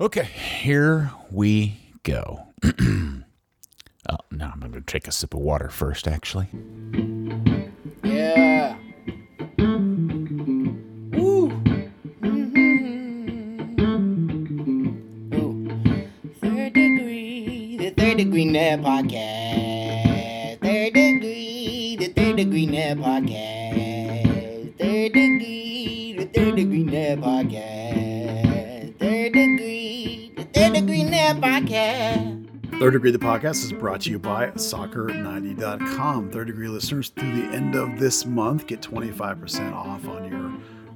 Okay, here we go. oh, now I'm going to take a sip of water first, actually. Yeah. Woo. Mm-hmm. Third degree, the third degree net podcast. Third Degree the podcast is brought to you by soccer90.com. Third Degree listeners through the end of this month get 25% off on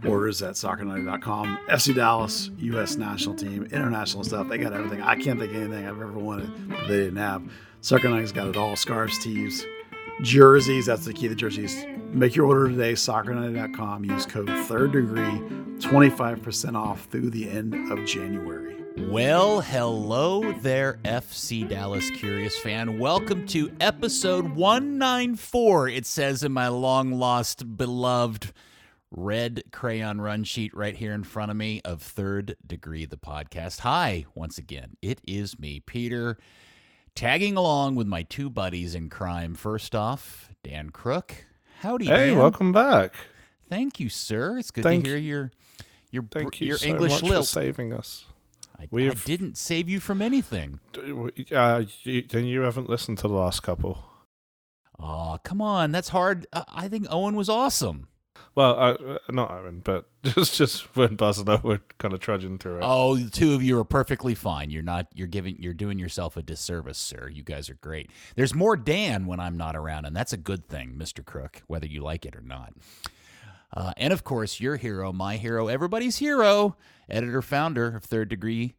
your orders at soccer90.com. FC Dallas, US national team, international stuff. They got everything. I can't think of anything I've ever wanted that they didn't have. Soccer90's got it all scarves, tees, jerseys. That's the key to jerseys. Make your order today, soccer90.com. Use code third degree, 25% off through the end of January. Well, hello there, FC Dallas Curious fan. Welcome to episode 194, it says in my long lost, beloved red crayon run sheet right here in front of me of Third Degree, the podcast. Hi, once again, it is me, Peter, tagging along with my two buddies in crime. First off, Dan Crook. Howdy, Hey, Dan. welcome back. Thank you, sir. It's good Thank- to hear your your Thank you your so English much for lilt. saving us. I, I didn't save you from anything. Uh, you, then you haven't listened to the last couple. Oh, come on. That's hard. Uh, I think Owen was awesome. Well, uh, uh, not Owen, but just just when Buzz and I were kind of trudging through it. Oh, the two of you are perfectly fine. You're not you're giving you're doing yourself a disservice, sir. You guys are great. There's more Dan when I'm not around, and that's a good thing, Mr. Crook, whether you like it or not. Uh, and of course, your hero, my hero, everybody's hero, editor founder of Third Degree,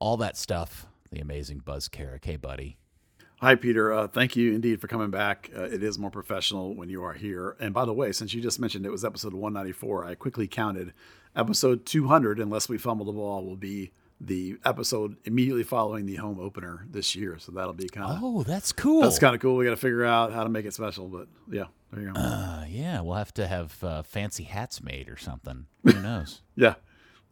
all that stuff. The amazing Buzz Carrick. Hey, buddy. Hi, Peter. Uh, thank you indeed for coming back. Uh, it is more professional when you are here. And by the way, since you just mentioned it was episode 194, I quickly counted episode 200, unless we fumble the ball, will be the episode immediately following the home opener this year. So that'll be kind of Oh, that's cool. that's kind of cool. We got to figure out how to make it special. But yeah, there you go. Uh, yeah, we'll have to have uh, fancy hats made or something. Who knows? yeah,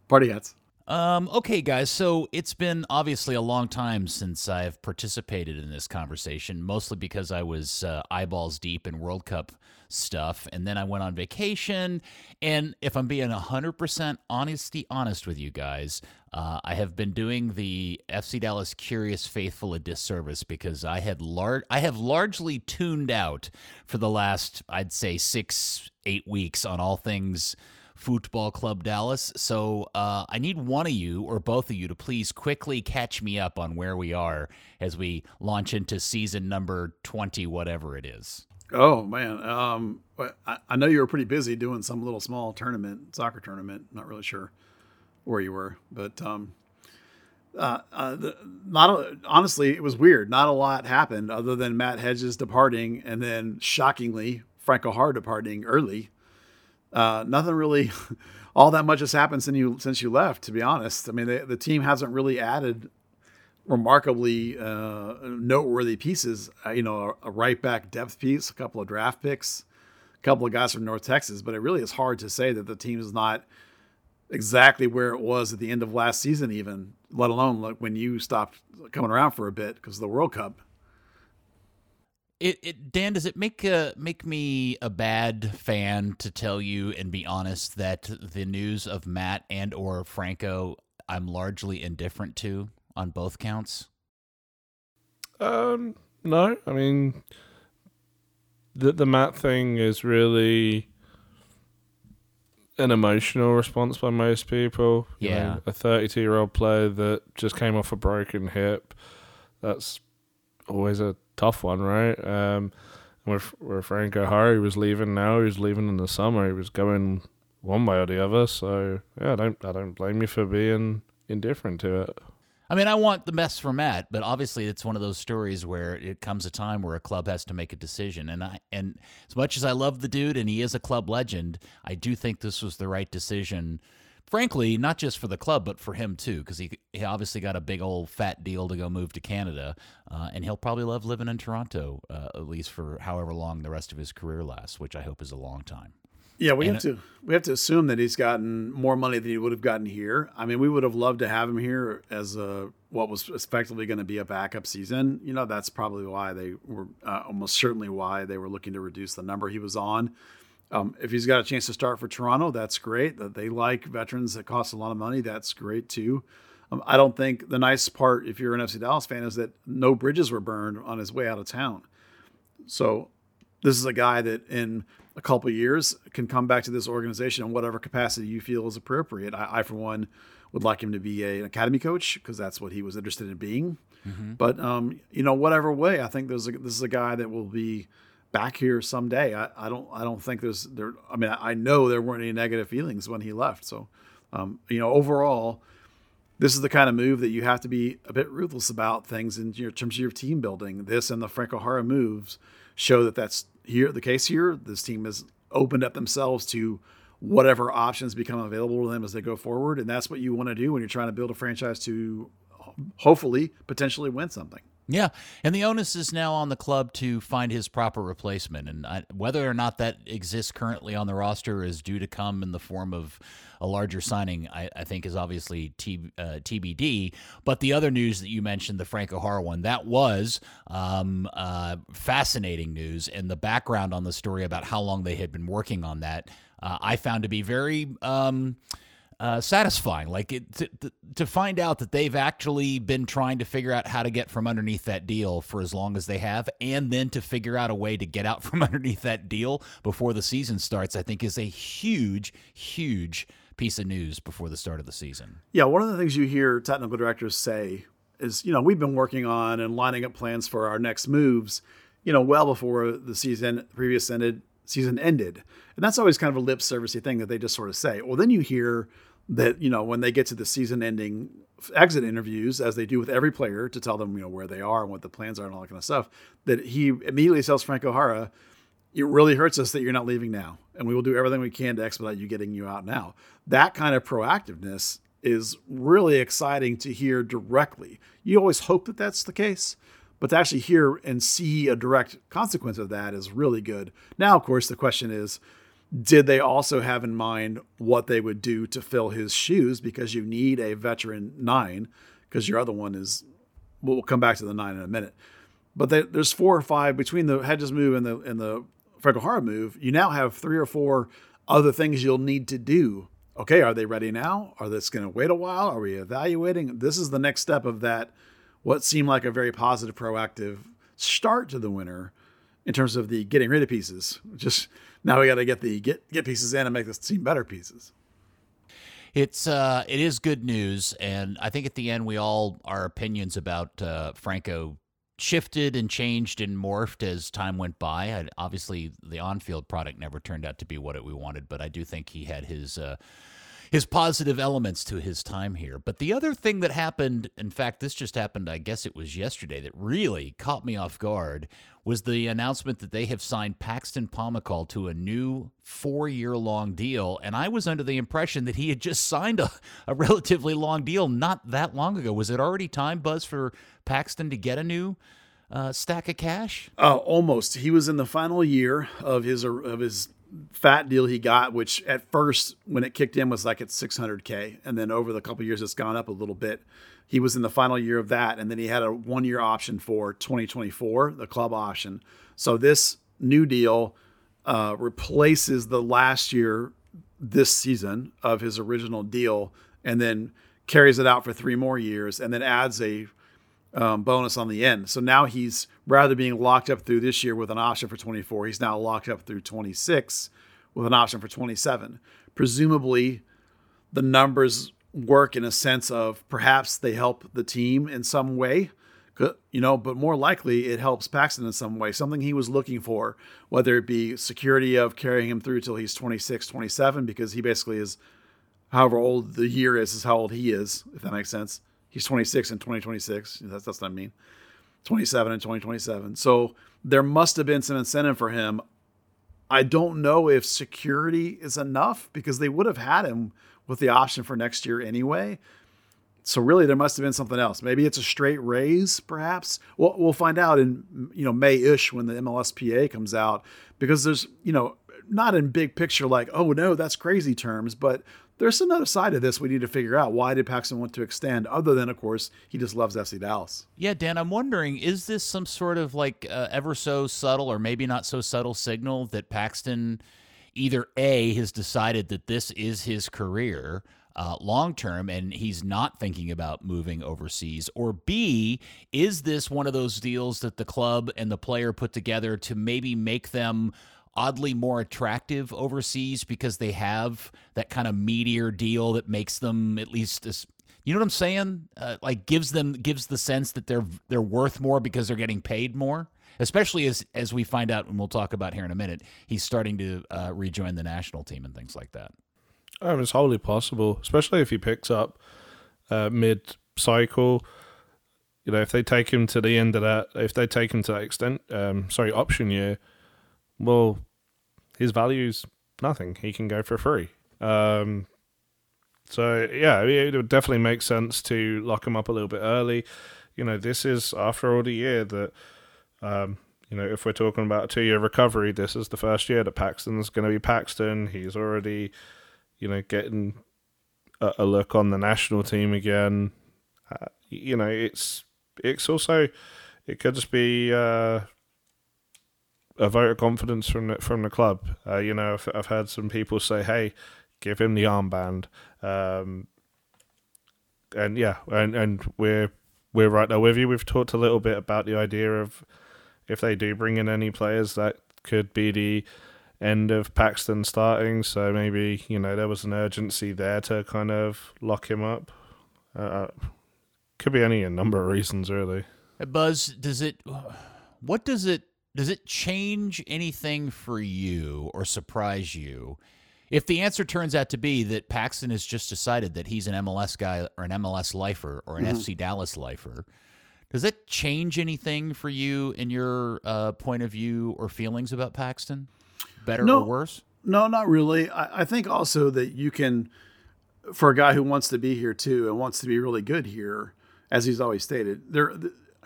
party hats. Um, okay, guys. So it's been obviously a long time since I've participated in this conversation, mostly because I was uh, eyeballs deep in World Cup stuff, and then I went on vacation. And if I'm being hundred percent honesty honest with you guys, uh, I have been doing the FC Dallas Curious Faithful a disservice because I had lar- I have largely tuned out for the last, I'd say, six eight weeks on all things Football Club Dallas. So uh, I need one of you or both of you to please quickly catch me up on where we are as we launch into season number 20, whatever it is. Oh man, um, I, I know you were pretty busy doing some little small tournament, soccer tournament. Not really sure where you were, but um, uh, uh, the, not a, honestly, it was weird. Not a lot happened other than Matt Hedges departing, and then shockingly Franco Jara departing early. Uh, nothing really, all that much has happened since you since you left. To be honest, I mean the, the team hasn't really added remarkably uh, noteworthy pieces. Uh, you know, a, a right back depth piece, a couple of draft picks, a couple of guys from North Texas. But it really is hard to say that the team is not exactly where it was at the end of last season, even let alone like when you stopped coming around for a bit because of the World Cup. It, it Dan, does it make uh, make me a bad fan to tell you and be honest that the news of Matt and or Franco I'm largely indifferent to on both counts? Um, no, I mean, the the Matt thing is really an emotional response by most people. You know, Yeah. a 32 year old player that just came off a broken hip. That's always a tough one, right? Um, with where Franco Jara was leaving now, he was leaving in the summer. He was going one way or the other. So yeah, I don't I don't blame you for being indifferent to it. I mean, I want the best for Matt, but obviously it's one of those stories where it comes a time where a club has to make a decision. And I and as much as I love the dude and he is a club legend, I do think this was the right decision. Frankly, not just for the club, but for him too, because he he obviously got a big old fat deal to go move to Canada, uh, and he'll probably love living in Toronto uh, at least for however long the rest of his career lasts, which I hope is a long time. Yeah, we And- have to we have to assume that he's gotten more money than he would have gotten here. I mean, we would have loved to have him here as a what was effectively going to be a backup season. You know, that's probably why they were uh, almost certainly why they were looking to reduce the number he was on. Um, if he's got a chance to start for Toronto, that's great. That they like veterans that cost a lot of money, that's great too. Um, I don't think the nice part, if you're an FC Dallas fan, is that no bridges were burned on his way out of town. So this is a guy that in a couple of years can come back to this organization in whatever capacity you feel is appropriate. I, I for one, would like him to be a, an academy coach because that's what he was interested in being. But um, you know, whatever way, I think there's a, this is a guy that will be back here someday. I, I don't I don't think there's there. I mean, I know there weren't any negative feelings when he left. So, um, you know, overall, this is the kind of move that you have to be a bit ruthless about things in your terms of your team building. This and the Franco Jara moves show that that's here the case here. This team has opened up themselves to whatever options become available to them as they go forward, and that's what you want to do when you're trying to build a franchise to hopefully potentially win something. Yeah, and the onus is now on the club to find his proper replacement, and I, whether or not that exists currently on the roster is due to come in the form of a larger signing. I, I think is obviously T, uh, TBD. But the other news that you mentioned, the Franco Jara one, that was um, uh, fascinating news, and the background on the story about how long they had been working on that, uh, I found to be very. Um, uh, satisfying. Like it to, to- find out that they've actually been trying to figure out how to get from underneath that deal for as long as they have, and then to figure out a way to get out from underneath that deal before the season starts, I think is a huge, huge piece of news before the start of the season. Yeah, one of the things you hear technical directors say is, you know, we've been working on and lining up plans for our next moves, you know, well before the season previous ended season ended. And that's always kind of a lip servicey thing that they just sort of say. Well, then you hear that, you know, when they get to the season ending exit interviews, as they do with every player to tell them, you know, where they are and what the plans are and all that kind of stuff, that he immediately tells Franco Jara it really hurts us that you're not leaving now. And we will do everything we can to expedite you getting you out now. That kind of proactiveness is really exciting to hear directly. You always hope that that's the case, but to actually hear and see a direct consequence of that is really good. Now, of course, the question is did they also have in mind what they would do to fill his shoes? Because you need a veteran nine, because your other one is, we'll come back to the nine in a minute. But they, there's four or five between the Hedges move and the and the Franco Jara move. You now have three or four other things you'll need to do. Okay, are they ready now? Are this going to wait a while? Are we evaluating? This is the next step of that. What seemed like a very positive, proactive start to the winter in terms of the getting rid of pieces. Just now we got to get the get get pieces in and make this team better pieces. It's uh, it is good news, and I think at the end we all our opinions about uh, Franco shifted and changed and morphed as time went by. I, obviously, the on-field product never turned out to be what it we wanted, but I do think he had his uh, his positive elements to his time here. But the other thing that happened, in fact, this just happened, I guess it was yesterday, that really caught me off guard was the announcement that they have signed Paxton Pomykal to a new four year long deal. And I was under the impression that he had just signed a, a relatively long deal not that long ago. Was it already time, Buzz, for Paxton to get a new uh, stack of cash? Uh, almost. He was in the final year of his of his fat deal he got, which at first when it kicked in was like at 600k, and then over the couple years it's gone up a little bit. He was in the final year of that, and then he had a one year option for 2024, the club option. So this new deal uh, replaces the last year this season of his original deal, and then carries it out for three more years, and then adds a um, bonus on the end. So now he's rather being locked up through this year with an option for 24, he's now locked up through 26 with an option for 27. Presumably, the numbers work in a sense of perhaps they help the team in some way, you know, but more likely it helps Paxton in some way, something he was looking for, whether it be security of carrying him through till he's 26, 27, because he basically is, however old the year is, is how old he is, if that makes sense. He's 26 in 2026. That's, that's what I mean. 27 in 2027. So there must have been some incentive for him. I don't know if security is enough because they would have had him with the option for next year anyway. So really, there must have been something else. Maybe it's a straight raise, perhaps. We'll, we'll find out in you know May-ish when the MLSPA comes out because there's you know not in big picture like, oh no, that's crazy terms, but there's another side of this we need to figure out. Why did Paxton want to extend? Other than, of course, he just loves FC Dallas. Yeah, Dan, I'm wondering, is this some sort of like uh, ever so subtle or maybe not so subtle signal that Paxton either A has decided that this is his career uh, long term and he's not thinking about moving overseas? Or B, is this one of those deals that the club and the player put together to maybe make them oddly more attractive overseas because they have that kind of meteor deal that makes them at least this you know what I'm saying? Uh, like gives them gives the sense that they're they're worth more because they're getting paid more. Especially as as we find out, and we'll talk about here in a minute, he's starting to uh, rejoin the national team and things like that. Um, it's wholly possible, especially if he picks up uh, mid cycle. You know, if they take him to the end of that, if they take him to that extent, um, sorry, option year, well, his value's nothing. He can go for free. Um, so yeah, it would definitely make sense to lock him up a little bit early. You know, this is after all the year that, um, you know, if we're talking about a two-year recovery, this is the first year that Paxton's going to be Paxton. He's already you know, getting a, a look on the national team again. Uh, you know, it's it's also it could just be uh, a vote of confidence from the, from the club. Uh, you know, I've, I've heard some people say, "Hey, give him the armband," um, and yeah, and and we're we're right there with you. We've talked a little bit about the idea of if they do bring in any players, that could be the end of Paxton starting, so maybe you know there was an urgency there to kind of lock him up. Uh, uh could be any a number of reasons, really. Buzz, does it? What does it? Does it change anything for you or surprise you? If the answer turns out to be that Paxton has just decided that he's an MLS guy or an MLS lifer or an mm-hmm. FC Dallas lifer, does that change anything for you in your uh, point of view or feelings about Paxton? better no, or worse? No, not really. I, I think also that you can, for a guy who wants to be here too and wants to be really good here, as he's always stated, there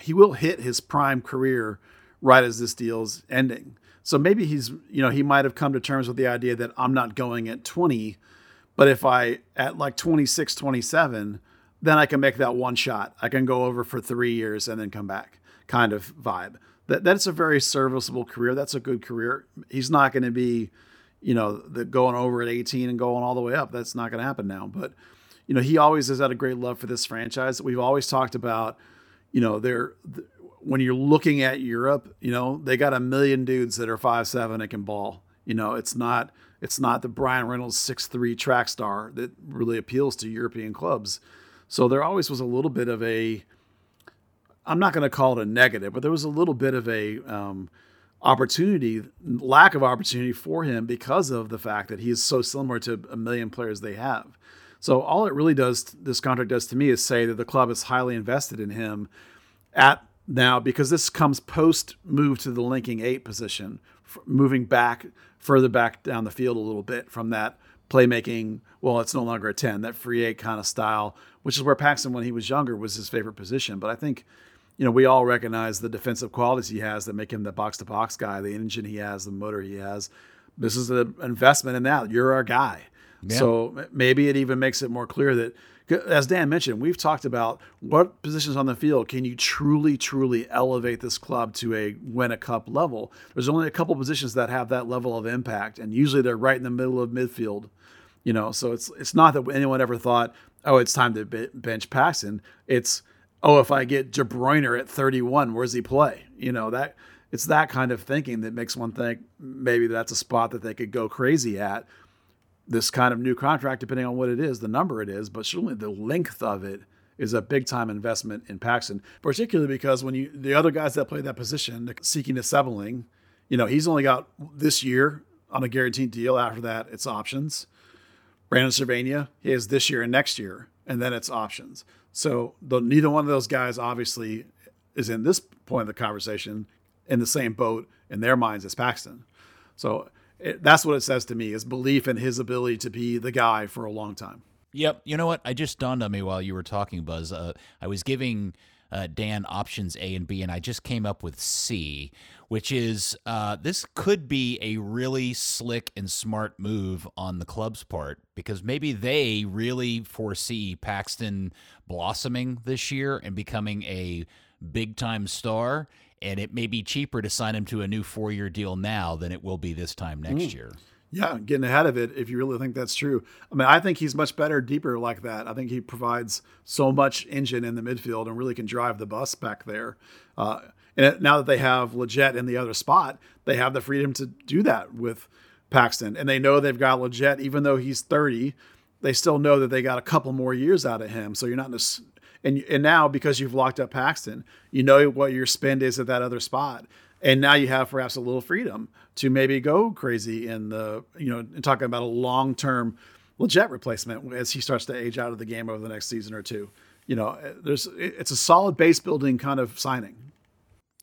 he will hit his prime career right as this deal's ending. So maybe he's, you know, he might have come to terms with the idea that I'm not going at 20, but if I at like 26, 27, then I can make that one shot. I can go over for three years and then come back, kind of vibe that that's a very serviceable career. That's a good career. He's not going to be, you know, the going over at 18 and going all the way up. That's not going to happen now. But you know, he always has had a great love for this franchise. We've always talked about, you know, they're when you're looking at Europe, you know, they got a million dudes that are five seven and can ball. You know, it's not it's not the Bryan Reynolds six three track star that really appeals to European clubs. So there always was a little bit of a I'm not going to call it a negative, but there was a little bit of a um, opportunity, lack of opportunity for him because of the fact that he is so similar to a million players they have. So all it really does, this contract does to me, is say that the club is highly invested in him at now because this comes post move to the linking eight position, moving back further back down the field a little bit from that playmaking. Well, it's no longer a ten, that free eight kind of style, which is where Paxton, when he was younger, was his favorite position. But I think you know, we all recognize the defensive qualities he has that make him the box to box guy, the engine he has, the motor he has. This is an investment in that. You're our guy. Yeah. So maybe it even makes it more clear that, as Dan mentioned, we've talked about what positions on the field can you truly, truly elevate this club to a win a cup level. There's only a couple positions that have that level of impact, and usually they're right in the middle of midfield. You know, so it's it's not that anyone ever thought, oh, it's time to bench Paxton. It's oh, if I get De Bruyne at 31, where's he play? You know, that it's that kind of thinking that makes one think maybe that's a spot that they could go crazy at. This kind of new contract, depending on what it is, the number it is, but certainly the length of it is a big time investment in Paxton, particularly because when you the other guys that play that position, seeking a Sebeling, you know, he's only got this year on a guaranteed deal. After that, it's options. Brandon Servania, he has this year and next year, and then it's options. So the, neither one of those guys obviously is in this point of the conversation in the same boat in their minds as Paxton. So it, that's what it says to me is belief in his ability to be the guy for a long time. Yep. You know what? I just dawned on me while you were talking, Buzz. Uh, I was giving uh, Dan options A and B, and I just came up with C, which is uh, this could be a really slick and smart move on the club's part because maybe they really foresee Paxton blossoming this year and becoming a big time star. And it may be cheaper to sign him to a new four year deal now than it will be this time next Mm. year. Yeah, getting ahead of it if you really think that's true. I mean, I think he's much better deeper like that. I think he provides so much engine in the midfield and really can drive the bus back there. Uh, and now that they have Lletget in the other spot, they have the freedom to do that with Paxton. And they know they've got Lletget, even though he's 30, they still know that they got a couple more years out of him. So you're not. And, and now because you've locked up Paxton, you know what your spend is at that other spot and now you have perhaps a little freedom to maybe go crazy in the you know talking about a long term legit replacement as he starts to age out of the game over the next season or two. You know, there's it's a solid base building kind of signing.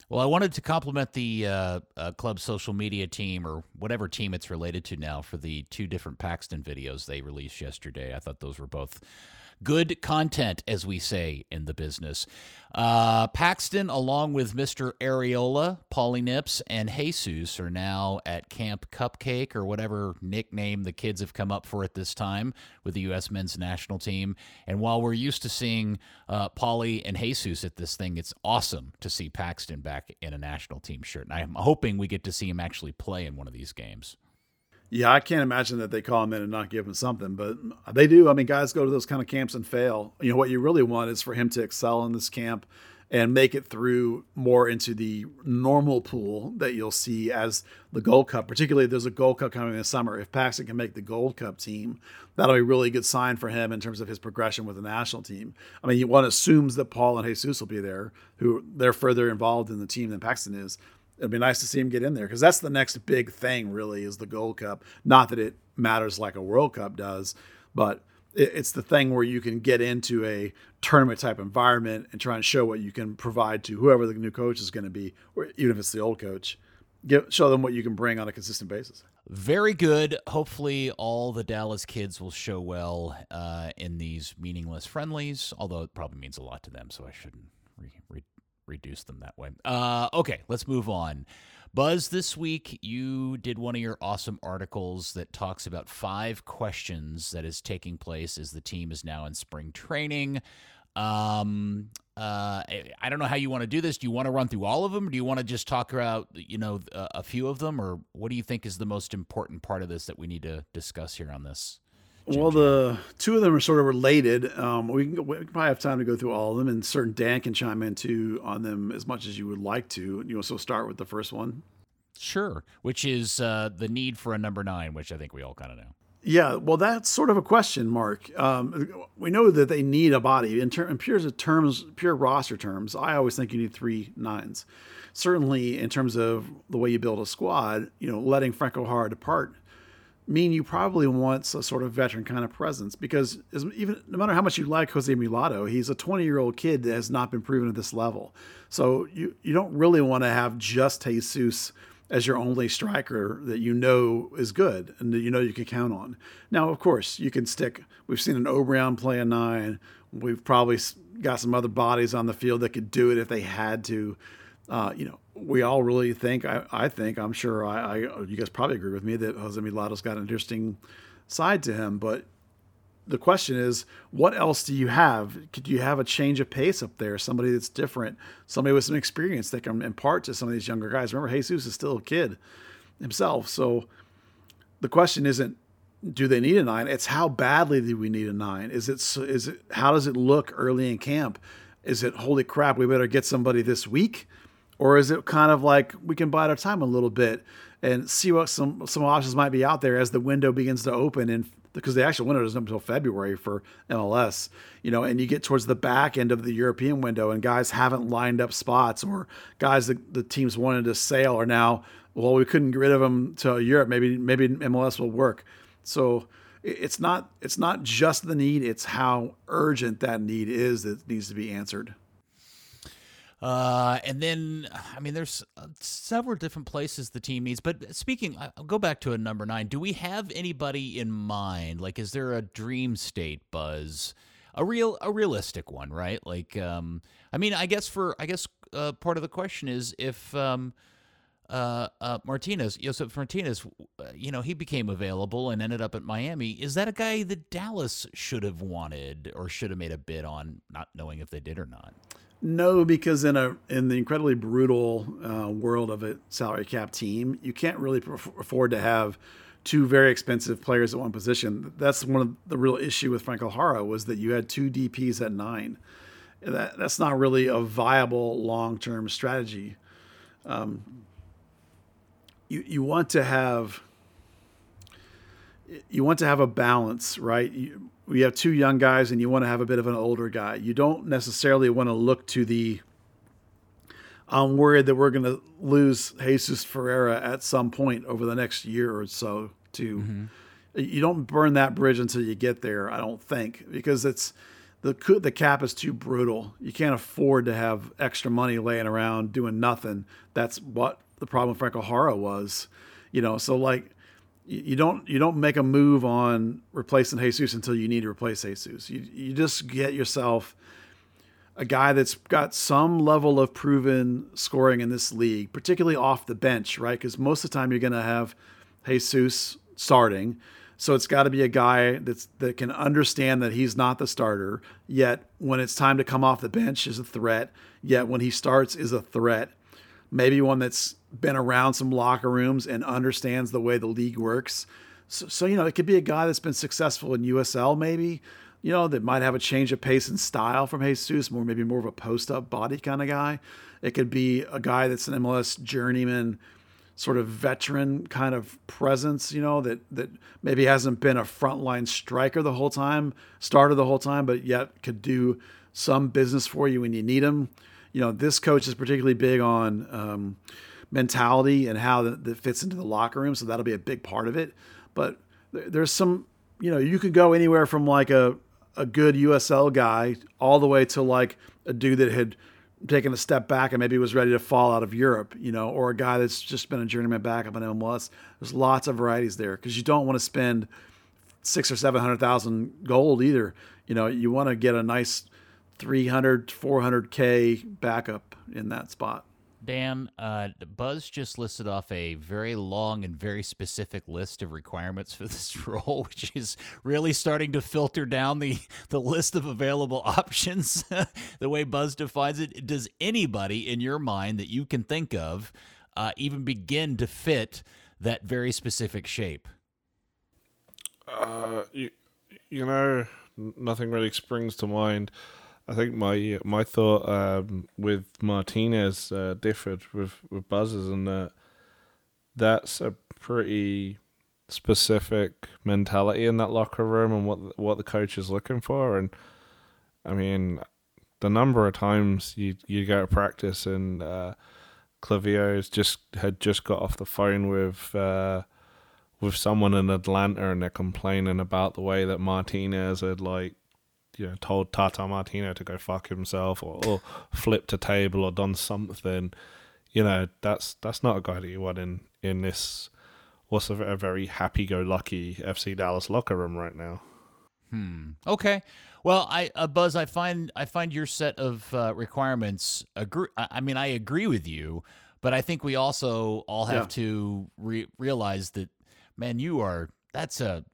Well, I wanted to compliment the uh, uh, club social media team or whatever team it's related to now for the two different Paxton videos they released yesterday. I thought those were both good content, as we say in the business. Uh, Paxton, along with Mr. Arriola, Paulie Nips, and Jesus, are now at Camp Cupcake or whatever nickname the kids have come up for at this time with the U.S. men's national team. And while we're used to seeing uh, Paulie and Jesus at this thing, it's awesome to see Paxton back in a national team shirt. And I'm hoping we get to see him actually play in one of these games. Yeah, I can't imagine that they call him in and not give him something, but they do. I mean, guys go to those kind of camps and fail. You know, what you really want is for him to excel in this camp and make it through more into the normal pool that you'll see as the Gold Cup. Particularly, there's a Gold Cup coming this summer. If Paxton can make the Gold Cup team, that'll be a really good sign for him in terms of his progression with the national team. I mean, one assumes that Paul and Jesus will be there, who they're further involved in the team than Paxton is it'd be nice to see him get in there because that's the next big thing really is the gold cup not that it matters like a world cup does but it's the thing where you can get into a tournament type environment and try and show what you can provide to whoever the new coach is going to be or even if it's the old coach Give, show them what you can bring on a consistent basis Very good. Hopefully, all the Dallas kids will show well uh, in these meaningless friendlies, although it probably means a lot to them, so I shouldn't re- re- reduce them that way. Uh, okay, let's move on. Buzz, this week you did one of your awesome articles that talks about five questions that is taking place as the team is now in spring training. Um, uh, I don't know how you want to do this. Do you want to run through all of them? Do you want to just talk about, you know, a few of them, or what do you think is the most important part of this that we need to discuss here on this? Well, the two of them are sort of related. Um, we, can, we can probably have time to go through all of them, and certain Dan can chime in too on them as much as you would like to. You know, so start with the first one. Sure, which is uh, the need for a number nine, which I think we all kind of know. Yeah, well, that's sort of a question mark. Um, we know that they need a body in, ter- in pure terms, pure roster terms. I always think you need three nines. Certainly, in terms of the way you build a squad, you know, letting Franco Jara depart mean you probably want a sort of veteran kind of presence because even no matter how much you like Jose Mulato, he's a 20 year old kid that has not been proven at this level. So you you don't really want to have just Jesus as your only striker that you know is good and that you know you can count on. Now, of course, you can stick. We've seen an Obrian play a nine. We've probably got some other bodies on the field that could do it if they had to. Uh, you know, we all really think. I, I think. I'm sure. I, I. You guys probably agree with me that Jose Mulato's got an interesting side to him. But the question is, what else do you have? Could you have a change of pace up there? Somebody that's different, somebody with some experience that can impart to some of these younger guys. Remember, Jesus is still a kid himself. So the question isn't, do they need a nine? It's how badly do we need a nine? Is it? Is it? How does it look early in camp? Is it holy crap? We better get somebody this week, or is it kind of like we can bide our time a little bit and see what some some options might be out there as the window begins to open and because the actual window doesn't until February for MLS, you know, and you get towards the back end of the European window and guys haven't lined up spots or guys that the teams wanted to sail are now, well, we couldn't get rid of them to Europe. Maybe, maybe MLS will work. So it's not, it's not just the need. It's how urgent that need is that needs to be answered. Uh, and then, I mean, there's uh, several different places the team needs. But speaking, I'll go back to a number nine. Do we have anybody in mind? Like, is there a dream state, Buzz? a real a realistic one, right? Like, um, I mean, I guess for I guess uh, part of the question is if um, uh, uh, Martinez, Josef Martinez, uh, you know, he became available and ended up at Miami. Is that a guy that Dallas should have wanted or should have made a bid on, not knowing if they did or not? No, because in a in the incredibly brutal uh, world of a salary cap team, you can't really afford to have two very expensive players at one position. That's one of the real issue with Franco Jara was that you had two DPs at nine. That that's not really a viable long term strategy. Um, you you want to have you want to have a balance, right? You, we have two young guys, and you want to have a bit of an older guy. You don't necessarily want to look to the. I'm worried that we're going to lose Jesus Ferreira at some point over the next year or so. To mm-hmm. you don't burn that bridge until you get there. I don't think because it's the the cap is too brutal. You can't afford to have extra money laying around doing nothing. That's what the problem with Franco Jara was, you know. So like, you don't you don't make a move on replacing Jesus until you need to replace Jesus. You you just get yourself a guy that's got some level of proven scoring in this league, particularly off the bench, right? Because most of the time you're going to have Jesus starting. So it's got to be a guy that's that can understand that he's not the starter, yet when it's time to come off the bench is a threat, yet when he starts is a threat maybe one that's been around some locker rooms and understands the way the league works. So, so, you know, it could be a guy that's been successful in USL, maybe, you know, that might have a change of pace and style from Jesus, more maybe more of a post up body kind of guy. It could be a guy that's an MLS journeyman, sort of veteran kind of presence, you know, that that maybe hasn't been a frontline striker the whole time, starter the whole time, but yet could do some business for you when you need him you know, this coach is particularly big on um, mentality and how that, that, fits into the locker room. So that'll be a big part of it. But there's some, you know, you could go anywhere from like a, a good USL guy all the way to like a dude that had taken a step back and maybe was ready to fall out of Europe, you know, or a guy that's just been a journeyman backup in MLS. There's lots of varieties there because you don't want to spend six or seven hundred thousand gold either. You know, you want to get a nice 300, 400K backup in that spot. Dan, uh, Buzz just listed off a very long and very specific list of requirements for this role, which is really starting to filter down the, the list of available options the way Buzz defines it. Does anybody in your mind that you can think of uh, even begin to fit that very specific shape? Uh, you, you know, nothing really springs to mind. I think my my thought um, with Martinez uh, differed with with Buzzes, and that that's a pretty specific mentality in that locker room and what what the coach is looking for. And I mean, the number of times you you go to practice and uh, Clavio's just had just got off the phone with. Uh, with someone in Atlanta and they're complaining about the way that Martinez had like you know told Tata Martino to go fuck himself or, or flipped a table or done something, you know that's that's not a guy that you want in in this what's a, a very happy-go-lucky FC Dallas locker room right now. Hmm. Okay. Well, I uh, Buzz, I find I find your set of uh, requirements agree. I mean, I agree with you, but I think we also all have yeah. to re- realize that, man, you are that's a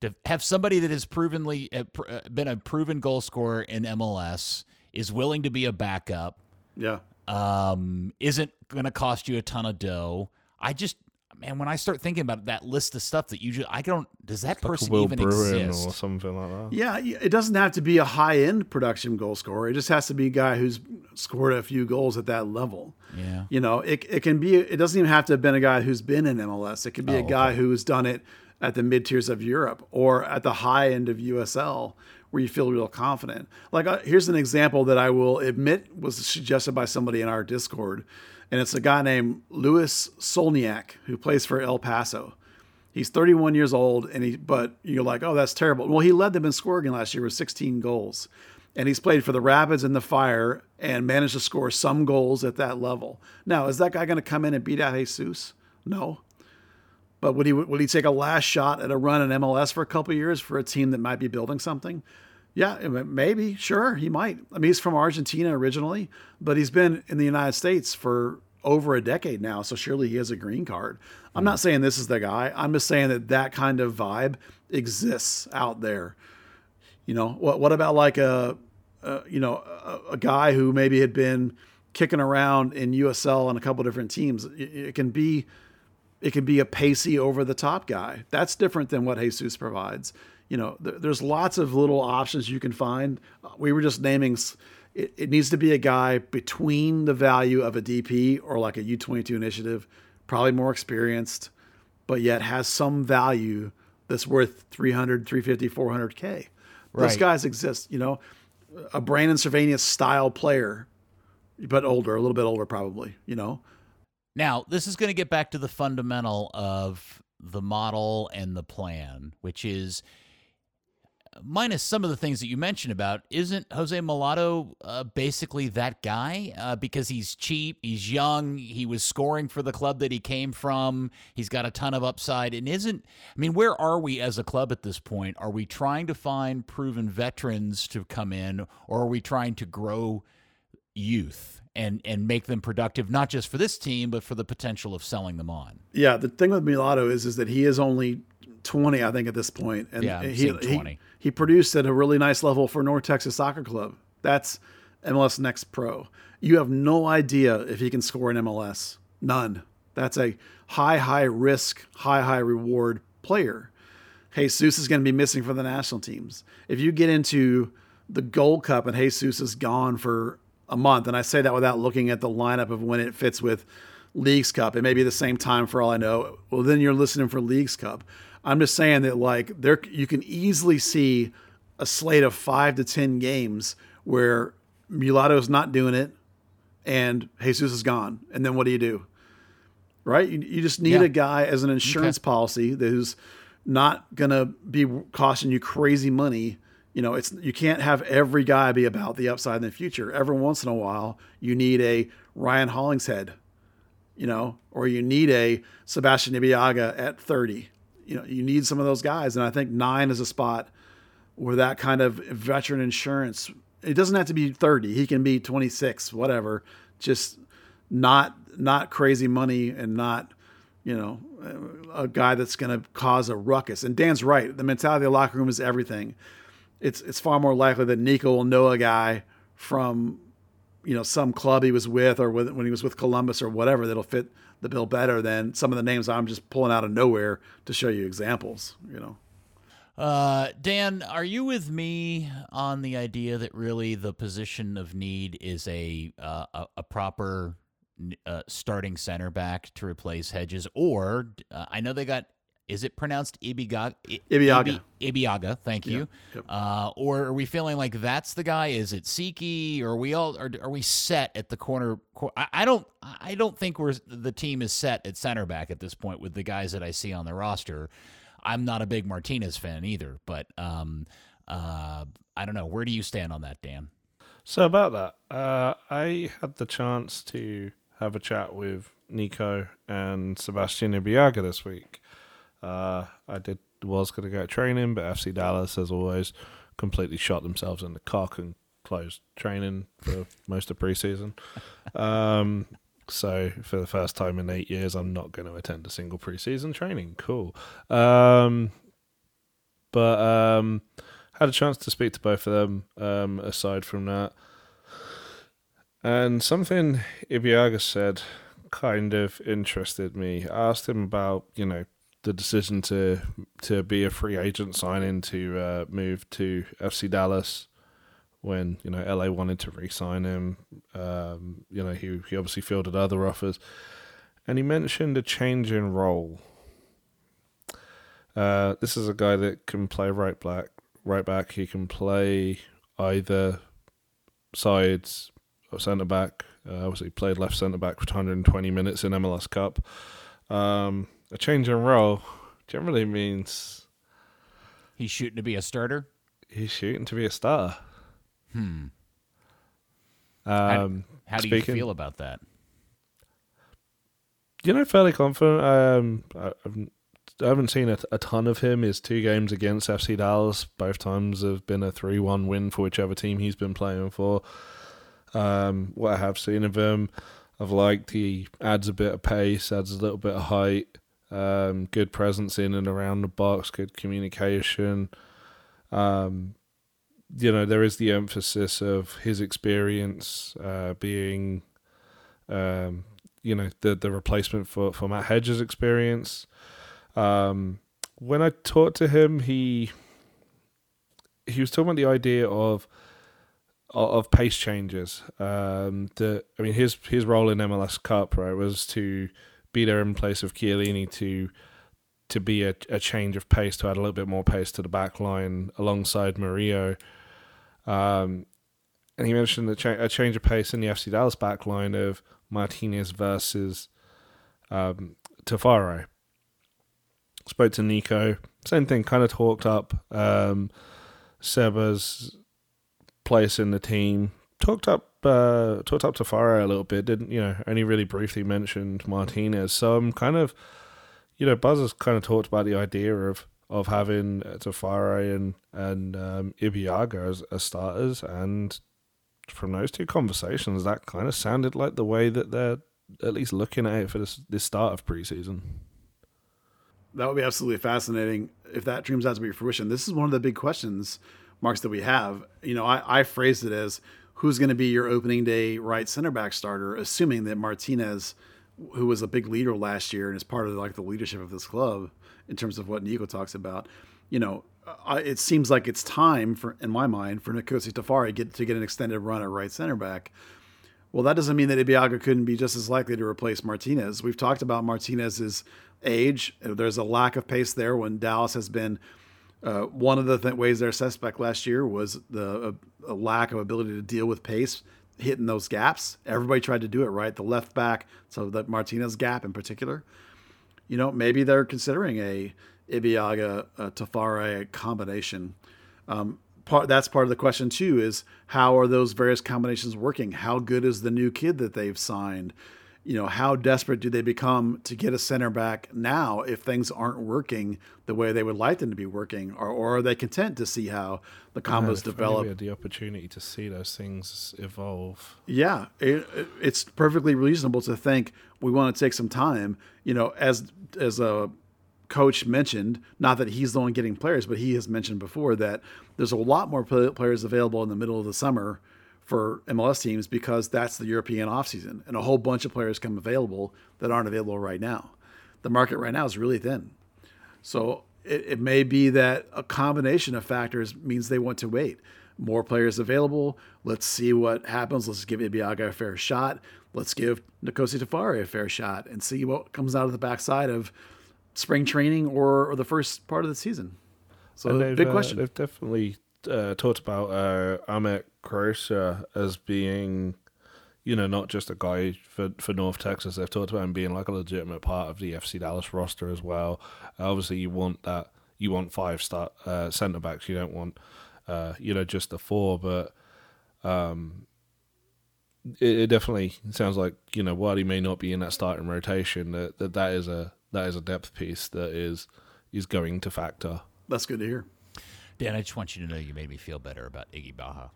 to have somebody that has provenly uh, uh, been a proven goal scorer in MLS is willing to be a backup. Yeah. Um, isn't going to cost you a ton of dough. I just man, when I start thinking about that list of stuff that you just, I don't, does that person Will even Bruin exist? or something like that? Yeah, it doesn't have to be a high end production goal scorer. It just has to be a guy who's scored a few goals at that level. Yeah. You know, it, it can be, it doesn't even have to have been a guy who's been in MLS. It can be oh, a guy okay. who's done it at the mid tiers of Europe or at the high end of USL where you feel real confident. Like, uh, here's an example that I will admit was suggested by somebody in our Discord, and it's a guy named Louis Solignac who plays for El Paso. He's 31 years old, and he but you're like, oh, that's terrible. Well, he led them in scoring last year with 16 goals, and he's played for the Rapids and the Fire and managed to score some goals at that level. Now, is that guy going to come in and beat out Jesus? No. But would he would he take a last shot at a run in MLS for a couple years for a team that might be building something? Yeah, maybe, sure, he might. I mean, he's from Argentina originally, but he's been in the United States for over a decade now, so surely he has a green card. I'm not saying this is the guy. I'm just saying that that kind of vibe exists out there. You know, what what about like a, a you know a, a, guy who maybe had been kicking around in USL on a couple different teams? It, it can be it can be a pacey over the top guy. That's different than what Jesus provides you know, th- there's lots of little options you can find. Uh, we were just naming. It, it needs to be a guy between the value of a DP or like a U22 initiative, probably more experienced, but yet has some value that's worth 300, 350, 400K. Those guys exist, you know, a Brandon Servanius style player, but older, a little bit older probably, you know. Now, this is going to get back to the fundamental of the model and the plan, which is minus some of the things that you mentioned about, isn't Jose Mulato uh, basically that guy? Uh, because he's cheap, he's young, he was scoring for the club that he came from, he's got a ton of upside, and isn't, I mean, where are we as a club at this point? Are we trying to find proven veterans to come in, or are we trying to grow youth? And, and make them productive not just for this team but for the potential of selling them on. Yeah, the thing with Mulato is is that he is only 20 I think at this point and yeah, he, 20. He, he produced at a really nice level for North Texas Soccer Club. That's MLS Next Pro. You have no idea if he can score in MLS. None. That's a high, high risk, high, high reward player. Jesus is going to be missing for the national teams. If you get into the Gold Cup and Jesus is gone for a month, and I say that without looking at the lineup of when it fits with Leagues Cup, it may be the same time for all I know. Well, then you're listening for Leagues Cup. I'm just saying that like there you can easily see a slate of five to ten games where Mulato's not doing it and Jesus is gone. And then what do you do? Right? You, you just need yeah. a guy as an insurance okay. policy who's not gonna be costing you crazy money. You know, it's you can't have every guy be about the upside in the future. Every once in a while, you need a Ryan Hollingshead, you know, or you need a Sebastian Ibeagha at 30 you know you need some of those guys, and I think nine is a spot where that kind of veteran insurance. It doesn't have to be thirty; he can be twenty six, whatever. Just not not crazy money and not you know a guy that's going to cause a ruckus. And Dan's right; the mentality of the locker room is everything. It's it's far more likely that Nico will know a guy from you know some club he was with or when he was with Columbus or whatever that'll fit the bill better than some of the names I'm just pulling out of nowhere to show you examples. You know. Uh, Dan, are you with me on the idea that really the position of need is a uh, a, a, proper uh, starting center back to replace Hedges, or uh, I know they got is it pronounced Ibigaga? Ibeagha. Ibeagha, thank you. Yep. Uh, or are we feeling like that's the guy? Is it Siki? Or are we all are, are we set at the corner? I, I, don't I don't think we're the team is set at center back at this point with the guys that I see on the roster. I'm not a big Martinez fan either, but um, uh, I don't know. Where do you stand on that, Dan? So about that, uh, I had the chance to have a chat with Nico and Sebastian Ibeagha this week. Uh, I did was going to go training, but FC Dallas, as always, completely shot themselves in the cock and closed training for most of preseason. Um, so for the first time in eight years, I'm not going to attend a single preseason training. Cool. Um, but um, had a chance to speak to both of them. Um, aside from that, and something Ibeagha said kind of interested me. I asked him about you know the decision to to be a free agent signing to uh, move to FC Dallas when you know LA wanted to re-sign him. Um, you know he he obviously fielded other offers, and he mentioned a change in role. Uh, this is a guy that can play right back, right back. He can play either sides or centre back. Uh, obviously, played left centre back for 120 minutes in MLS Cup. Um, a change in role generally means he's shooting to be a starter. He's shooting to be a star. Hmm. Um, how, how do speaking, you feel about that? You know, fairly confident. Um, I, I haven't seen a, a ton of him. His two games against FC Dallas, both times have been a three-one win for whichever team he's been playing for. Um, what I have seen of him, I've liked. He adds a bit of pace, adds a little bit of height, um, good presence in and around the box, good communication. Um, you know, there is the emphasis of his experience uh, being, um, you know, the the replacement for for Matt Hedges' experience. Um, when I talked to him, he he was talking about the idea of of pace changes. Um, I mean, his his role in MLS Cup right was to be there in place of Chiellini to to be a, a change of pace to add a little bit more pace to the back line alongside Murillo. Um, and he mentioned a, cha- a change of pace in the FC Dallas back line of Martinez versus um, Tafari. Spoke to Nico, same thing, kind of talked up um, Seba's place in the team. Talked up, uh, talked up Tafari a little bit. Didn't you know? Only really briefly mentioned Martinez. So I'm kind of, you know, Buzz has kind of talked about the idea of of having Tafari and and um, Ibeagha as, as starters, and from those two conversations, that kind of sounded like the way that they're at least looking at it for this this start of preseason. That would be absolutely fascinating if that dreams out to be fruition. This is one of the big questions marks that we have. You know, I, I phrased it as who's going to be your opening day right center back starter, assuming that Martinez, who was a big leader last year and is part of like the leadership of this club in terms of what Nico talks about, you know, uh, it seems like it's time for, in my mind, for Nkosi Tafari get to get an extended run at right center back. Well, that doesn't mean that Ibeagha couldn't be just as likely to replace Martinez. We've talked about Martinez's age. There's a lack of pace there when Dallas has been uh, one of the th- ways they're suspect last year was the uh, lack of ability to deal with pace, hitting those gaps. Everybody tried to do it right. The left back, so that Martinez gap in particular. You know, maybe they're considering a Ibeagha Tafari combination. Um, part that's part of the question too is how are those various combinations working? How good is the new kid that they've signed? You know, how desperate do they become to get a center back now if things aren't working the way they would like them to be working, or, or are they content to see how the combos develop? We had the opportunity to see those things evolve. Yeah, it, it's perfectly reasonable to think we want to take some time. You know, as as a coach mentioned, not that he's the one getting players, but he has mentioned before that there's a lot more players available in the middle of the summer for MLS teams because that's the European offseason and a whole bunch of players come available that aren't available right now. The market right now is really thin. So it, it may be that a combination of factors means they want to wait. More players available. Let's see what happens. Let's give Ibeagha a fair shot. Let's give Nkosi Tafari a fair shot and see what comes out of the backside of spring training or, or the first part of the season. So big uh, question. They've definitely uh, talked about uh, Croatia as being, you know, not just a guy for, for North Texas. They've talked about him being like a legitimate part of the FC Dallas roster as well. Obviously, you want that. You want five star uh, centre backs. You don't want, uh, you know, just the four. But um, it, it, definitely sounds like you know while he may not be in that starting rotation, that, that that is a that is a depth piece that is is going to factor. That's good to hear. Dan, I just want you to know you made me feel better about Iggy Baja.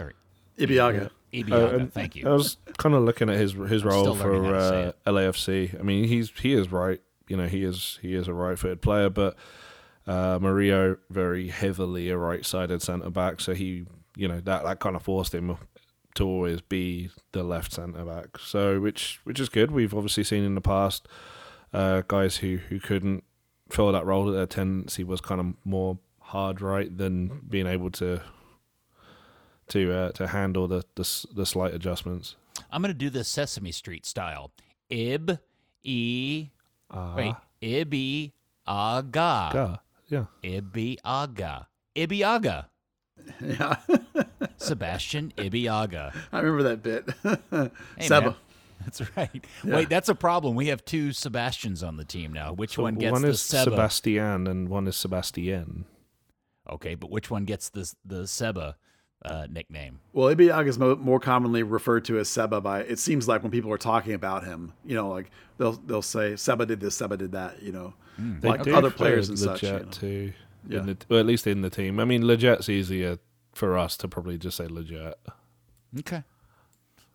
Or Ibeagha. Ibeagha, uh, thank you. I was kind of looking at his his role for uh, LAFC. I mean, he's he is right. You know, he is he is a right-footed player, but uh, Murillo very heavily a right-sided centre back, so he you know that that kind of forced him to always be the left centre back. So which which is good. We've obviously seen in the past uh, guys who who couldn't fill that role. Their tendency was kind of more hard right than being able to to uh, to handle the, the, the slight adjustments. I'm going to do this Sesame Street style. Ib e uh, wait ibi aga ga yeah ibi aga Ibeagha. Yeah. Sebastian Ibeagha. I remember that bit. hey, Seba. Man. That's right. Yeah. Wait, that's a problem. We have two Sebastians on the team now. Which so one gets one the is Seba? Sebastian and one is Sebastian. Okay, but which one gets the the Seba uh, nickname. Well, Ibeagha is mo- more commonly referred to as Seba by. It seems like when people are talking about him, you know, like they'll they'll say Seba did this, Seba did that, you know, They like do other players and such. You know. too. Yeah. In the, well, at least in the team. I mean, Lletget's easier for us to probably just say Lletget. Okay.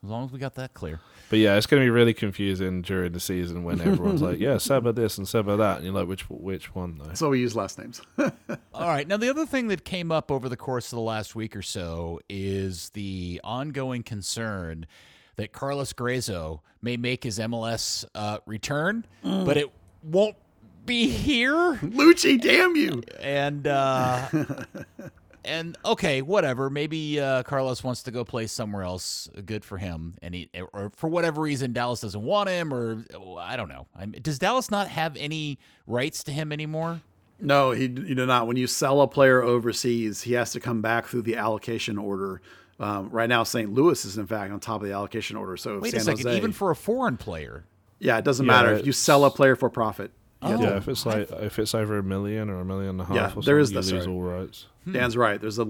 As long as we got that clear. But yeah, it's going to be really confusing during the season when everyone's like, "Yeah, Seba this and Seba that," and you're like, "Which which one though?" So we use last names. All right. Now, the other thing that came up over the course of the last week or so is the ongoing concern that Carlos Gruezo may make his MLS uh, return, but it won't be here. Lucci, damn you! And uh, and okay, whatever. Maybe uh, Carlos wants to go play somewhere else. Good for him. And he, or for whatever reason, Dallas doesn't want him, or oh, I don't know. I mean, does Dallas not have any rights to him anymore? No, he you do not. When you sell a player overseas, he has to come back through the allocation order. Um, right now, St. Louis is in fact on top of the allocation order. So Wait San a second. Jose, Even for a foreign player. yeah, it doesn't Yeah, matter if you sell a player for profit. You yeah, if it's like if it's over a million or a million and a half, Yeah, or something, there is you that, lose all rights. Dan's right. There's a,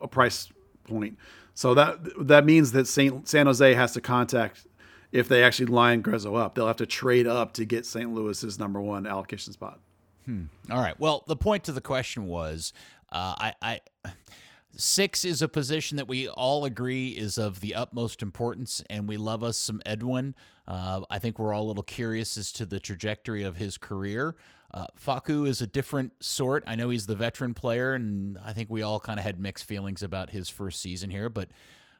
a price point. So that that means that Saint, San Jose has to contact if they actually line Gruezo up. They'll have to trade up to get St. Louis's number one allocation spot. All right. Well, the point to the question was, uh, I, I six is a position that we all agree is of the utmost importance, and we love us some Edwin. Uh, I think we're all a little curious as to the trajectory of his career. Uh, Faku is a different sort. I know he's the veteran player, and I think we all kind of had mixed feelings about his first season here, but.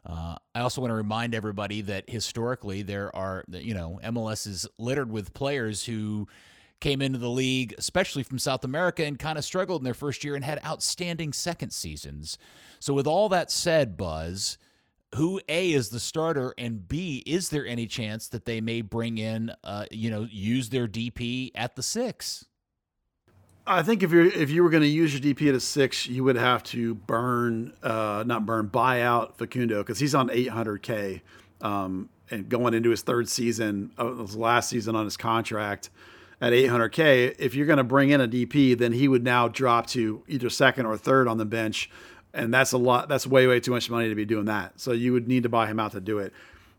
Uh, I also want to remind everybody that historically there are, you know, MLS is littered with players who came into the league, especially from South America, and kind of struggled in their first year and had outstanding second seasons. So, with all that said, Buzz, who A is the starter, and B, is there any chance that they may bring in, uh, you know, use their DP at the six? I think if you're if you were going to use your DP at a six, you would have to burn, uh, not burn, buy out Facundo because he's on 800k, um, and going into his third season, uh, his last season on his contract at 800k. If you're going to bring in a DP, then he would now drop to either second or third on the bench, and that's a lot. That's way way too much money to be doing that. So you would need to buy him out to do it.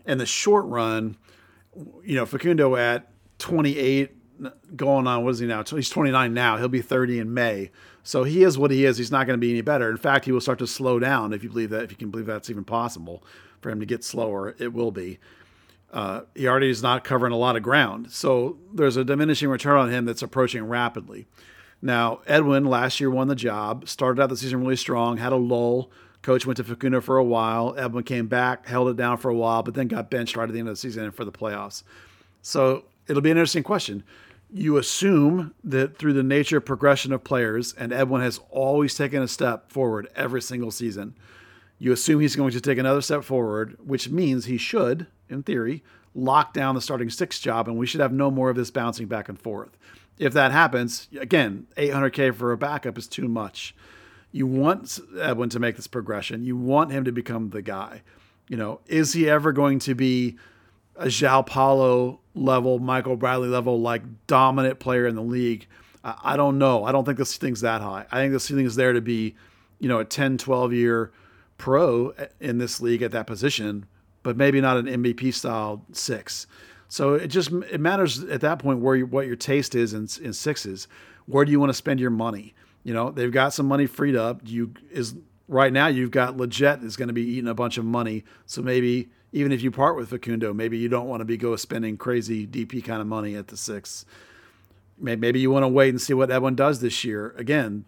In the short run, you know, Facundo at 28 going on, what is he now? He's 29 now. He'll be 30 in May. So he is what he is. He's not going to be any better. In fact, he will start to slow down if you believe that, if you can believe that's even possible for him to get slower. It will be. Uh, he already is not covering a lot of ground. So there's a diminishing return on him that's approaching rapidly. Now, Edwin last year won the job, started out the season really strong, had a lull. Coach went to Facundo for a while. Edwin came back, held it down for a while, but then got benched right at the end of the season and for the playoffs. So it'll be an interesting question. You assume that through the nature of progression of players, and Edwin has always taken a step forward every single season, you assume he's going to take another step forward, which means he should, in theory, lock down the starting six job, and we should have no more of this bouncing back and forth. If that happens, again, 800K for a backup is too much. You want Edwin to make this progression. You want him to become the guy. You know, is he ever going to be a João Paulo level, Michael Bradley level, like dominant player in the league? I, I don't know. I don't think the ceiling's that high. I think the ceiling is there to be, you know, a 10, 12 year pro eh, in this league at that position, but maybe not an MVP style six. So it just it matters at that point where you, what your taste is in, in sixes. Where do you want to spend your money? You know, they've got some money freed up. You is right now you've got Lletget is going to be eating a bunch of money. So maybe even if you part with Facundo, maybe you don't want to be go spending crazy DP kind of money at the six. Maybe you want to wait and see what Edwin does this year. Again,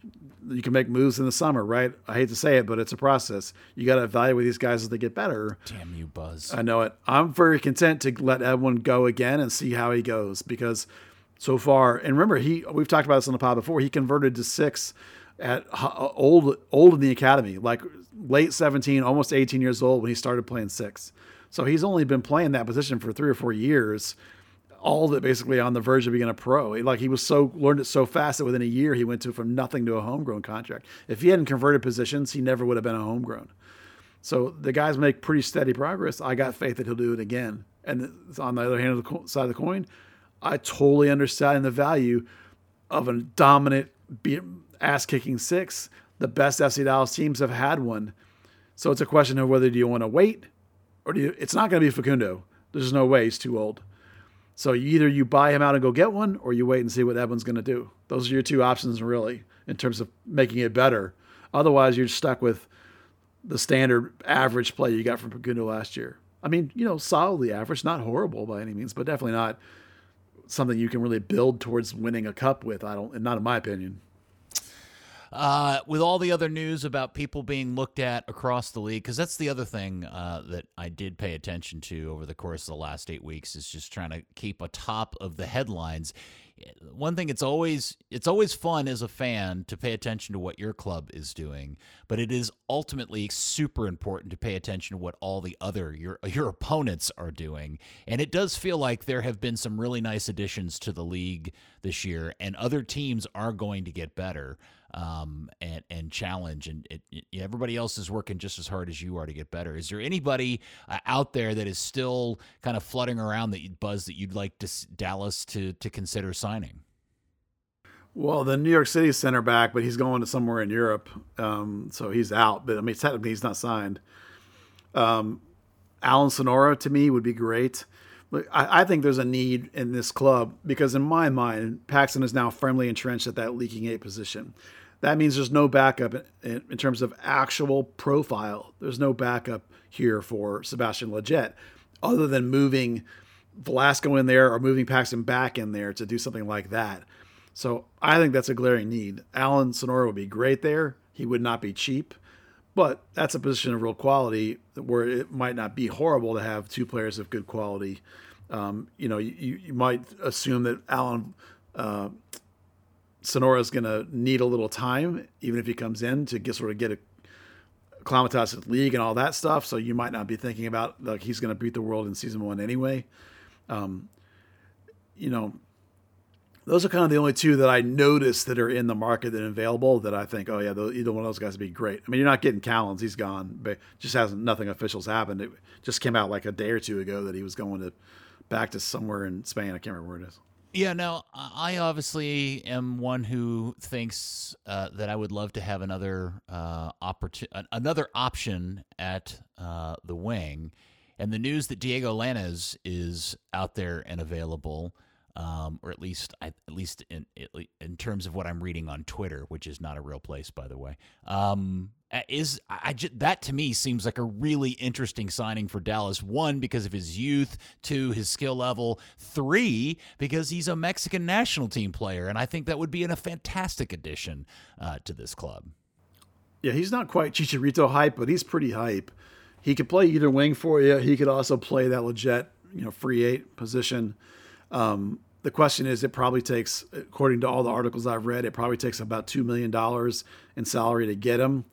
you can make moves in the summer, right? I hate to say it, but it's a process. You got to evaluate these guys as they get better. Damn you, Buzz. I know it. I'm very content to let Edwin go again and see how he goes because so far, and remember, he we've talked about this on the pod before. He converted to six at uh, old old in the academy, like late 17, almost 18 years old when he started playing six. So he's only been playing that position for three or four years. All of it basically on the verge of being a pro. Like he was so learned it so fast that within a year he went to from nothing to a homegrown contract. If he hadn't converted positions, he never would have been a homegrown. So the guys make pretty steady progress. I got faith that he'll do it again. And on the other hand of the side of the coin, I totally understand the value of a dominant ass kicking six. The best FC Dallas teams have had one. So it's a question of whether do you want to wait or do you, it's not going to be Facundo. There's no way he's too old. So either you buy him out and go get one, or you wait and see what Edwin's going to do. Those are your two options, really, in terms of making it better. Otherwise, you're stuck with the standard average play you got from Facundo last year. I mean, you know, solidly average, not horrible by any means, but definitely not something you can really build towards winning a cup with. I don't, not in my opinion. Uh, with all the other news about people being looked at across the league, because that's the other thing uh, that I did pay attention to over the course of the last eight weeks is just trying to keep atop of the headlines. One thing it's always it's always fun as a fan to pay attention to what your club is doing but it is ultimately super important to pay attention to what all the other your your opponents are doing. And it does feel like there have been some really nice additions to the league this year and other teams are going to get better um, and and challenge, and it, it, everybody else is working just as hard as you are to get better. Is there anybody uh, out there that is still kind of flooding around that buzz that you'd like to Dallas to to consider signing? Well, the New York City center back, but he's going to somewhere in Europe, um, so he's out. But I mean, technically, he's not signed. Um, Alan Sonora to me would be great. I, I, think there's a need in this club because, in my mind, Paxton is now firmly entrenched at that leaking eight position. That means there's no backup in, in terms of actual profile. There's no backup here for Sebastian Lletget other than moving Velasco in there or moving Paxton back in there to do something like that. So I think that's a glaring need. Alan Sonora would be great there. He would not be cheap, but that's a position of real quality where it might not be horrible to have two players of good quality. Um, you know, you, you might assume that Alan uh, Sonora is going to need a little time, even if he comes in to get sort of get a acclimatized to the league and all that stuff. So you might not be thinking about like he's going to beat the world in season one anyway. Um, you know, those are kind of the only two that I noticed that are in the market and available that I think, oh yeah, either one of those guys would be great. I mean, you're not getting Callens; he's gone, but just hasn't nothing official's happened. It just came out like a day or two ago that he was going to back to somewhere in Spain. I can't remember where it is. Yeah, no, I obviously am one who thinks uh, that I would love to have another uh, another option at uh, the wing, and the news that Diego Lainez is out there and available, um, or at least I, at least in in terms of what I'm reading on Twitter, which is not a real place, by the way. Um, is I that to me seems like a really interesting signing for Dallas. One because of his youth, two his skill level, three because he's a Mexican national team player, and I think that would be a fantastic addition uh, to this club. Yeah, he's not quite Chicharito hype, but he's pretty hype. He could play either wing for you. He could also play that legit, you know, free eight position. Um, the question is, it probably takes, according to all the articles I've read, it probably takes about two million dollars in salary to get him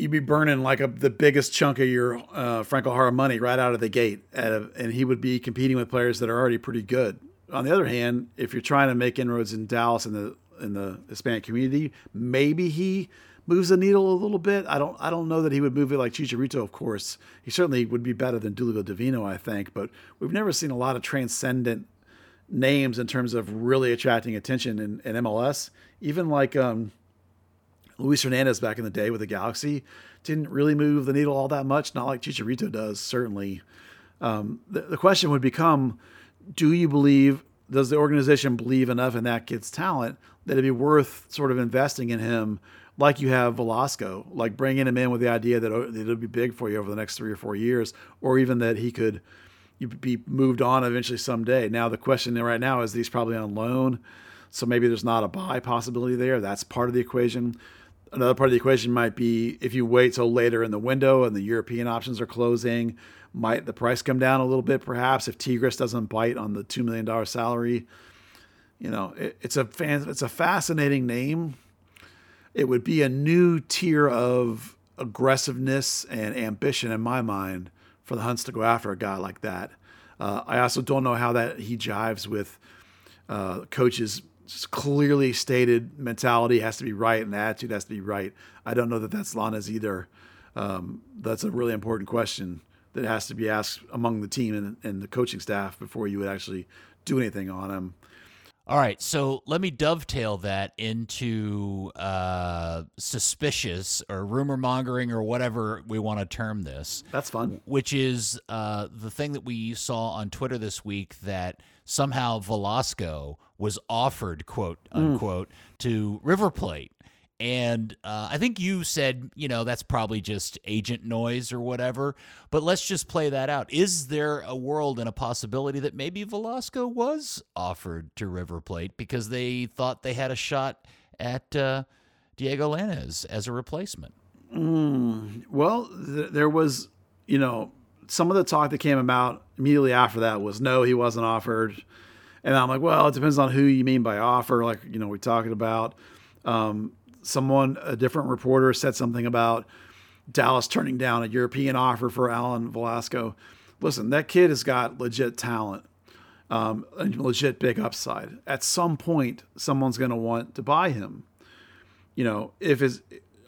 you'd be burning like a, the biggest chunk of your uh, Franco Jara money right out of the gate, a, and he would be competing with players that are already pretty good. On the other hand, if you're trying to make inroads in Dallas in the in the Hispanic community, maybe he moves the needle a little bit. I don't I don't know that he would move it like Chicharito. Of course, he certainly would be better than Dulago Davino, I think. But we've never seen a lot of transcendent names in terms of really attracting attention in, in MLS. Even like um, Luis Hernandez back in the day with the Galaxy didn't really move the needle all that much, not like Chicharito does, certainly. Um, the, the question would become do you believe, does the organization believe enough in that kid's talent that it'd be worth sort of investing in him like you have Velasco, like bringing him in with the idea that it'll be big for you over the next three or four years, or even that he could be moved on eventually someday. Now, the question right now is he's probably on loan. So maybe there's not a buy possibility there. That's part of the equation. Another part of the equation might be if you wait till later in the window and the European options are closing, might the price come down a little bit perhaps if Tigres doesn't bite on the two million dollar salary. You know, it, it's a fan, it's a fascinating name. It would be a new tier of aggressiveness and ambition in my mind for the Hunts to go after a guy like that. Uh, I also don't know how that he jives with uh, coaches clearly stated mentality has to be right and attitude has to be right. I don't know that that's Lana's either. Um, that's a really important question that has to be asked among the team and, and, the coaching staff before you would actually do anything on him. All right, so let me dovetail that into uh, suspicious or rumor mongering or whatever we want to term this. That's fun. Which is uh, the thing that we saw on Twitter this week that somehow Velasco was offered, quote unquote, mm. to River Plate. And uh, I think you said, you know, that's probably just agent noise or whatever. But let's just play that out. Is there a world and a possibility that maybe Velasco was offered to River Plate because they thought they had a shot at uh, Diego Lainez as a replacement? Mm, well, th- there was, you know, some of the talk that came about immediately after that was no, he wasn't offered. And I'm like, well, it depends on who you mean by offer. Like, you know, we're talking about. Um, someone, a different reporter, said something about Dallas turning down a European offer for Alan Velasco. Listen, that kid has got legit talent, um, legit big upside. At some point, someone's going to want to buy him. You know, if it's,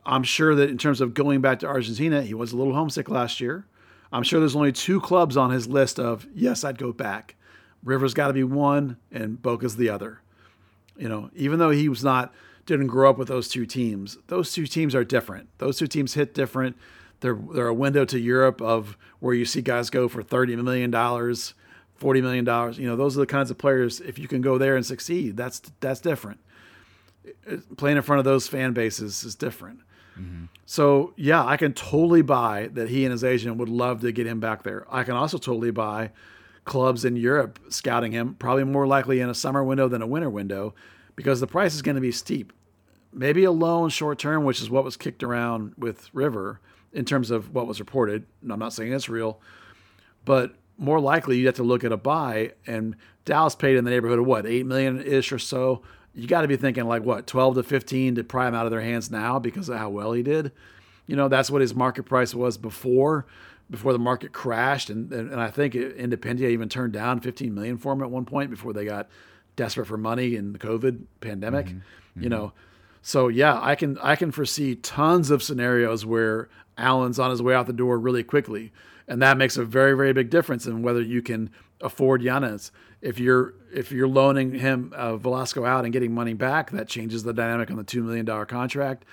I'm sure that in terms of going back to Argentina, he was a little homesick last year. I'm sure there's only two clubs on his list of yes, I'd go back. Rivers got to be one, and Boca's the other. You know, even though he was not didn't grow up with those two teams. Those two teams are different. Those two teams hit different. They're they're a window to Europe of where you see guys go for thirty million dollars, forty million dollars. You know, those are the kinds of players. If you can go there and succeed, that's that's different. Playing in front of those fan bases is different. Mm-hmm. So yeah, I can totally buy that he and his agent would love to get him back there. I can also totally buy clubs in Europe scouting him, probably more likely in a summer window than a winter window, because the price is going to be steep. Maybe a loan short term, which is what was kicked around with River in terms of what was reported. I'm not saying it's real, but more likely you have to look at a buy. And Dallas paid in the neighborhood of what, eight million ish or so. You got to be thinking like what, 12 to 15 to pry him out of their hands now because of how well he did. You know, that's what his market price was before before the market crashed, and and, and I think Independiente even turned down 15 million for him at one point before they got desperate for money in the COVID pandemic, mm-hmm. Mm-hmm. you know. So yeah, I can I can foresee tons of scenarios where Alan's on his way out the door really quickly, and that makes a very very big difference in whether you can afford Lainez. If you're if you're loaning him uh, Velasco out and getting money back, that changes the dynamic on the two million dollar contract.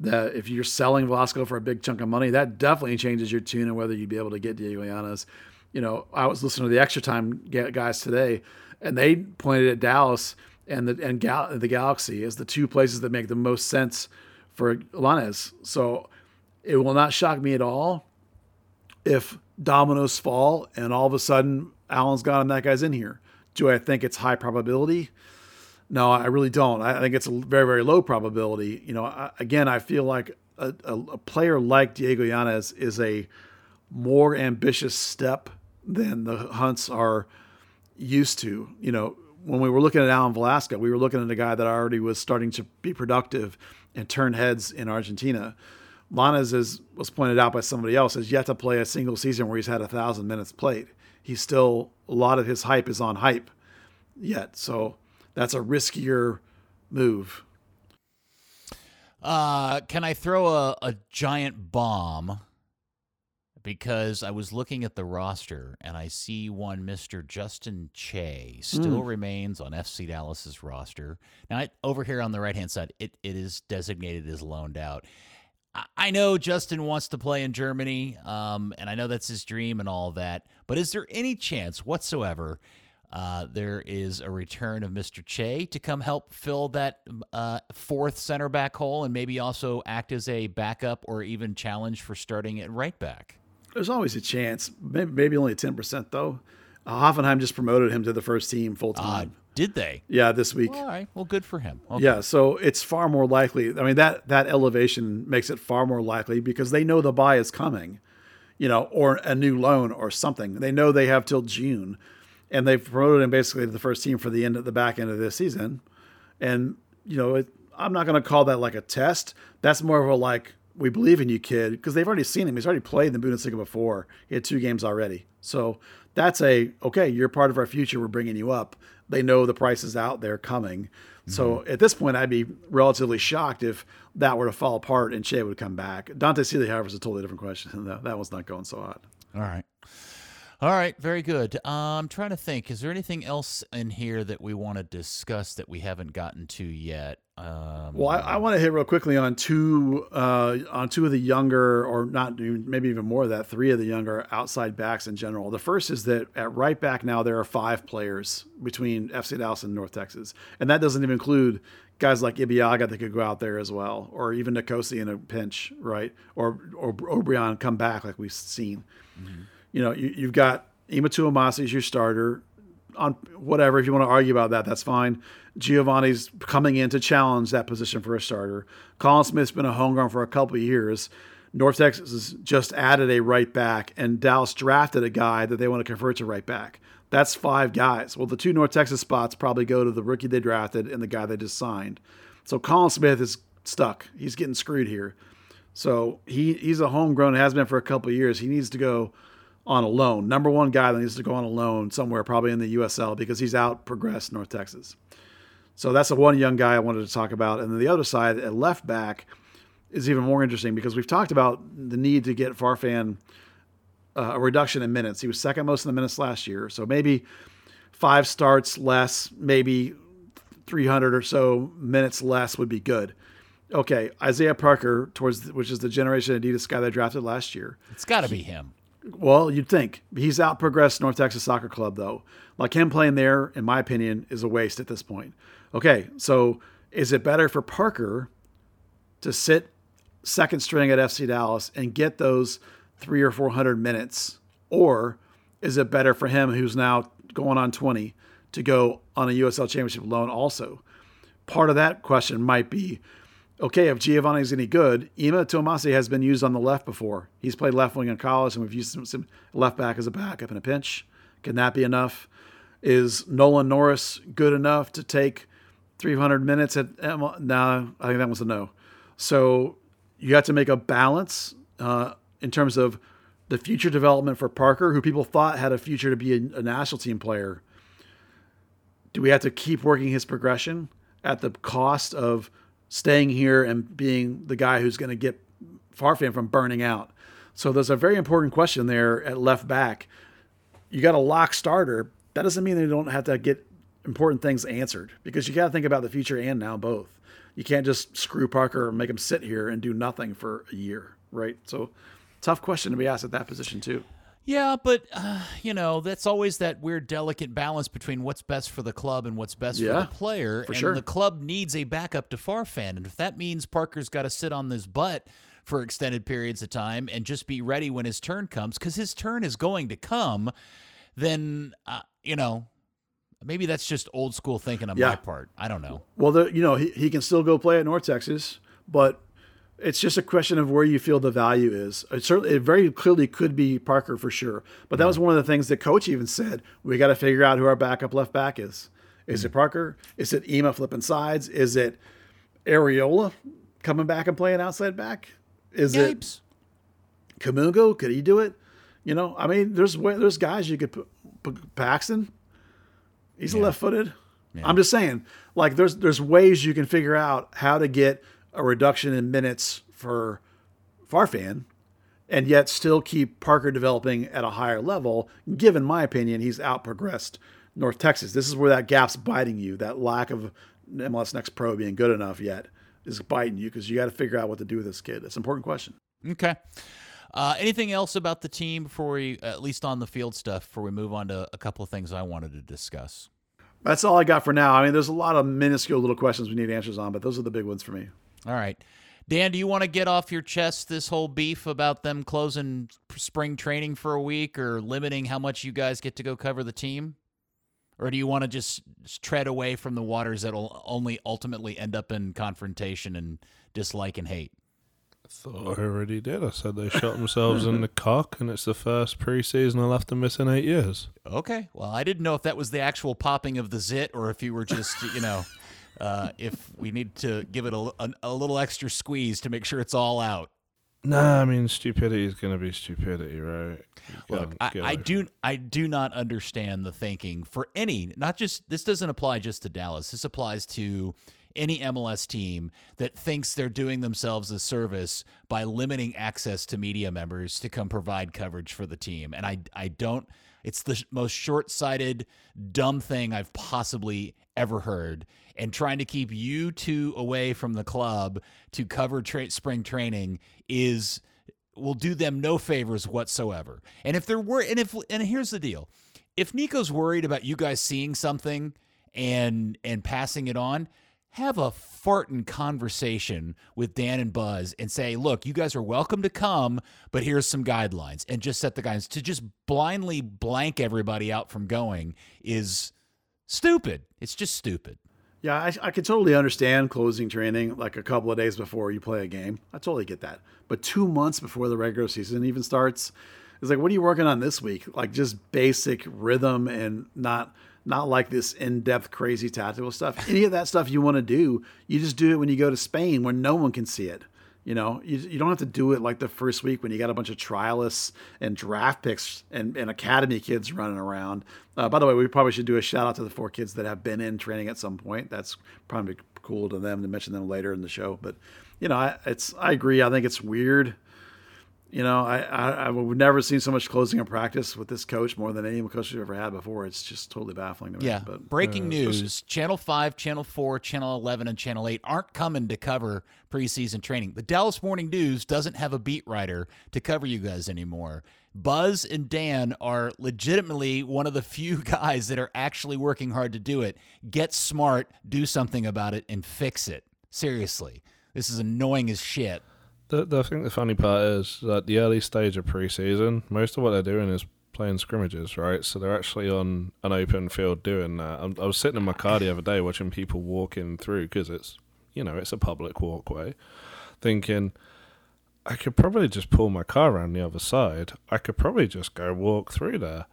That if you're selling Velasco for a big chunk of money, that definitely changes your tune and whether you'd be able to get Diego Lainez. You know, I was listening to the extra time guys today and they pointed at Dallas and the and Gal- the Galaxy as the two places that make the most sense for Lainez. So it will not shock me at all if dominoes fall and all of a sudden Alan's gone and that guy's in here. Do I think it's high probability? No, I really don't. I think it's a very, very low probability. You know, I, again, I feel like a, a, a, player like Diego Lainez is a more ambitious step than the Hunts are used to. You know, when we were looking at Alan Velasco, we were looking at a guy that already was starting to be productive and turn heads in Argentina. Lainez, as was pointed out by somebody else, has yet to play a single season where he's had a thousand minutes played. He's still a lot of his hype is on hype yet, so that's a riskier move. Uh, can I throw a, a giant bomb because I was looking at the roster and I see one Mr. Justin Che still mm. remains on FC Dallas's roster. Now, I, over here on the right hand side, it, it is designated as loaned out. I, know Justin wants to play in Germany, um, and I know that's his dream and all that. But is there any chance whatsoever uh, there is a return of Mr. Che to come help fill that uh, fourth center back hole and maybe also act as a backup or even challenge for starting at right back? There's always a chance. Maybe, maybe only ten percent though. Uh, Hoffenheim just promoted him to the first team full time. Did they? Yeah, this week. Well, all right. Well, good for him. Okay. Yeah, so it's far more likely. I mean that that elevation makes it far more likely because they know the buy is coming, you know, or a new loan or something. They know they have till June, and they've promoted him basically to the first team for the end of the back end of this season, and you know, it, I'm not going to call that like a test. That's more of a like we believe in you, kid, because they've already seen him. He's already played in the Bundesliga before. He had two games already. So that's a okay. You're part of our future. We're bringing you up. They know the price is out there coming. Mm-hmm. So at this point, I'd be relatively shocked if that were to fall apart and Che would come back. Dante Sealy, however, is a totally different question. that, that was not going so hot. All right. All right, very good. Uh, I'm trying to think. Is there anything else in here that we want to discuss that we haven't gotten to yet? Um, Well, I, I want to hit real quickly on two uh, on two of the younger, or not maybe even more of that, three of the younger outside backs in general. The first is that at right back now there are five players between FC Dallas and North Texas, and that doesn't even include guys like Ibeagha that could go out there as well, or even Nkosi in a pinch, right? Or or Obrian come back like we've seen. You know, you, you've got Ema Twumasi as your starter on whatever. If you want to argue about that, that's fine. Giovanni's coming in to challenge that position for a starter. Colin Smith's been a homegrown for a couple of years. North Texas has just added a right back, and Dallas drafted a guy that they want to convert to right back. That's five guys. Well, the two North Texas spots probably go to the rookie they drafted and the guy they just signed. So Colin Smith is stuck. He's getting screwed here. So he he's a homegrown, has been for a couple of years. He needs to go on a loan. Number one guy that needs to go on a loan somewhere, probably in the USL, because he's out progressed North Texas. So that's the one young guy I wanted to talk about. And then the other side at left back is even more interesting because we've talked about the need to get Farfan uh, a reduction in minutes. He was second most in the minutes last year. So maybe five starts less, maybe 300 or so minutes less would be good. Okay, Isaiah Parker, towards which is the generation Adidas guy they drafted last year. it's got to be him. Well, you'd think he's out progressed North Texas Soccer Club though. Like him playing there, in my opinion, is a waste at this point. Okay, so is it better for Parker to sit second string at FC Dallas and get those three or four hundred minutes, or is it better for him, who's now going on twenty, to go on a USL Championship loan also? Part of that question might be okay, if Giovanni's any good, Ema Twumasi has been used on the left before. He's played left wing in college, and we've used him some left back as a backup in a pinch. Can that be enough? Is Nolan Norris good enough to take 300 minutes at Ema? No, I think that was a no. So you have to make a balance uh, in terms of the future development for Parker, who people thought had a future to be a, a national team player. Do we have to keep working his progression at the cost of staying here and being the guy who's going to get Farfan from burning out? So there's a very important question there at left back. You got a lock starter. That doesn't mean they don't have to get important things answered because you got to think about the future and now both. You can't just screw Parker and make him sit here and do nothing for a year, right? So tough question to be asked at that position too. Yeah, but uh, you know that's always that weird, delicate balance between what's best for the club and what's best Yeah, for the player. for and sure. the club needs a backup to Farfan, and if that means Parker's got to sit on this butt for extended periods of time and just be ready when his turn comes, because his turn is going to come, then uh, you know maybe that's just old school thinking on Yeah. my part. I don't know. Well, the, you know, he, he can still go play at North Texas, but it's just a question of where you feel the value is. It certainly, it very clearly could be Parker for sure. But that was one of the things that coach even said. We got to figure out who our backup left back is. Is it mm. Parker? Is it Ema flipping sides? Is it Arriola coming back and playing outside back? Is it Yipes. Kamungo? Could he do it? You know, I mean, there's there's guys you could put, put Paxton. He's a left-footed. I'm just saying, like there's there's ways you can figure out how to get a reduction in minutes for Farfan, and yet still keep Parker developing at a higher level. Given my opinion, he's outprogressed North Texas. This is where that gap's biting you. That lack of MLS Next Pro being good enough yet is biting you because you got to figure out what to do with this kid. It's an important question. Okay. Uh, anything else about the team before we, at least on the field stuff, before we move on to a couple of things I wanted to discuss? That's all I got for now. I mean, there's a lot of minuscule little questions we need answers on, but those are the big ones for me. All right. Dan, do you want to get off your chest this whole beef about them closing spring training for a week or limiting how much you guys get to go cover the team? Or do you want to just tread away from the waters that'll only ultimately end up in confrontation and dislike and hate? I Thought I already did. I said they shot themselves in the cock, and it's the first preseason I'll have to miss in eight years. Okay. Well, I didn't know if that was the actual popping of the zit or if you were just, you know, uh, if we need to give it a, a, a little extra squeeze to make sure it's all out. Nah, I mean stupidity is gonna be stupidity, right? Look, I, I do I do not understand the thinking for any not just this doesn't apply just to Dallas. This applies to any MLS team that thinks they're doing themselves a service by limiting access to media members to come provide coverage for the team. And I I don't it's the most short-sighted dumb thing I've possibly ever heard. And trying to keep you two away from the club to cover tra- spring training is will do them no favors whatsoever. And if they're worried, and if and here's the deal, if Nico's worried about you guys seeing something and and passing it on, have a farting conversation with Dan and Buzz and say, look, you guys are welcome to come, but here's some guidelines, and just set the guidelines. To just blindly blank everybody out from going is stupid. It's just stupid. Yeah, I, I could totally understand closing training like a couple of days before you play a game. I totally get that. But two months before the regular season even starts, it's like, what are you working on this week? Like just basic rhythm and not not like this in-depth crazy tactical stuff. Any of that stuff you want to do, you just do it when you go to Spain where no one can see it. You know, you, you don't have to do it like the first week when you got a bunch of trialists and draft picks and, and academy kids running around. Uh, by the way, we probably should do a shout out to the four kids that have been in training at some point. That's probably cool to them to mention them later in the show. But you know, I, it's I agree. I think it's weird you know, I, I I've never seen so much closing in practice with this coach more than any coach we've ever had before. It's just totally baffling to me. Yeah. But Breaking uh, news: Channel Five, Channel Four, Channel Eleven, and Channel Eight aren't coming to cover preseason training. The Dallas Morning News doesn't have a beat writer to cover you guys anymore. Buzz and Dan are legitimately one of the few guys that are actually working hard to do it. Get smart, do something about it, and fix it. Seriously, this is annoying as shit. The, the I think the funny part is that the early stage of preseason, most of what they're doing is playing scrimmages, right? So they're actually on an open field doing that. I'm, I was sitting in my car the other day watching people walking through because it's, you know, it's a public walkway, thinking I could probably just pull my car around the other side. I could probably just go walk through there,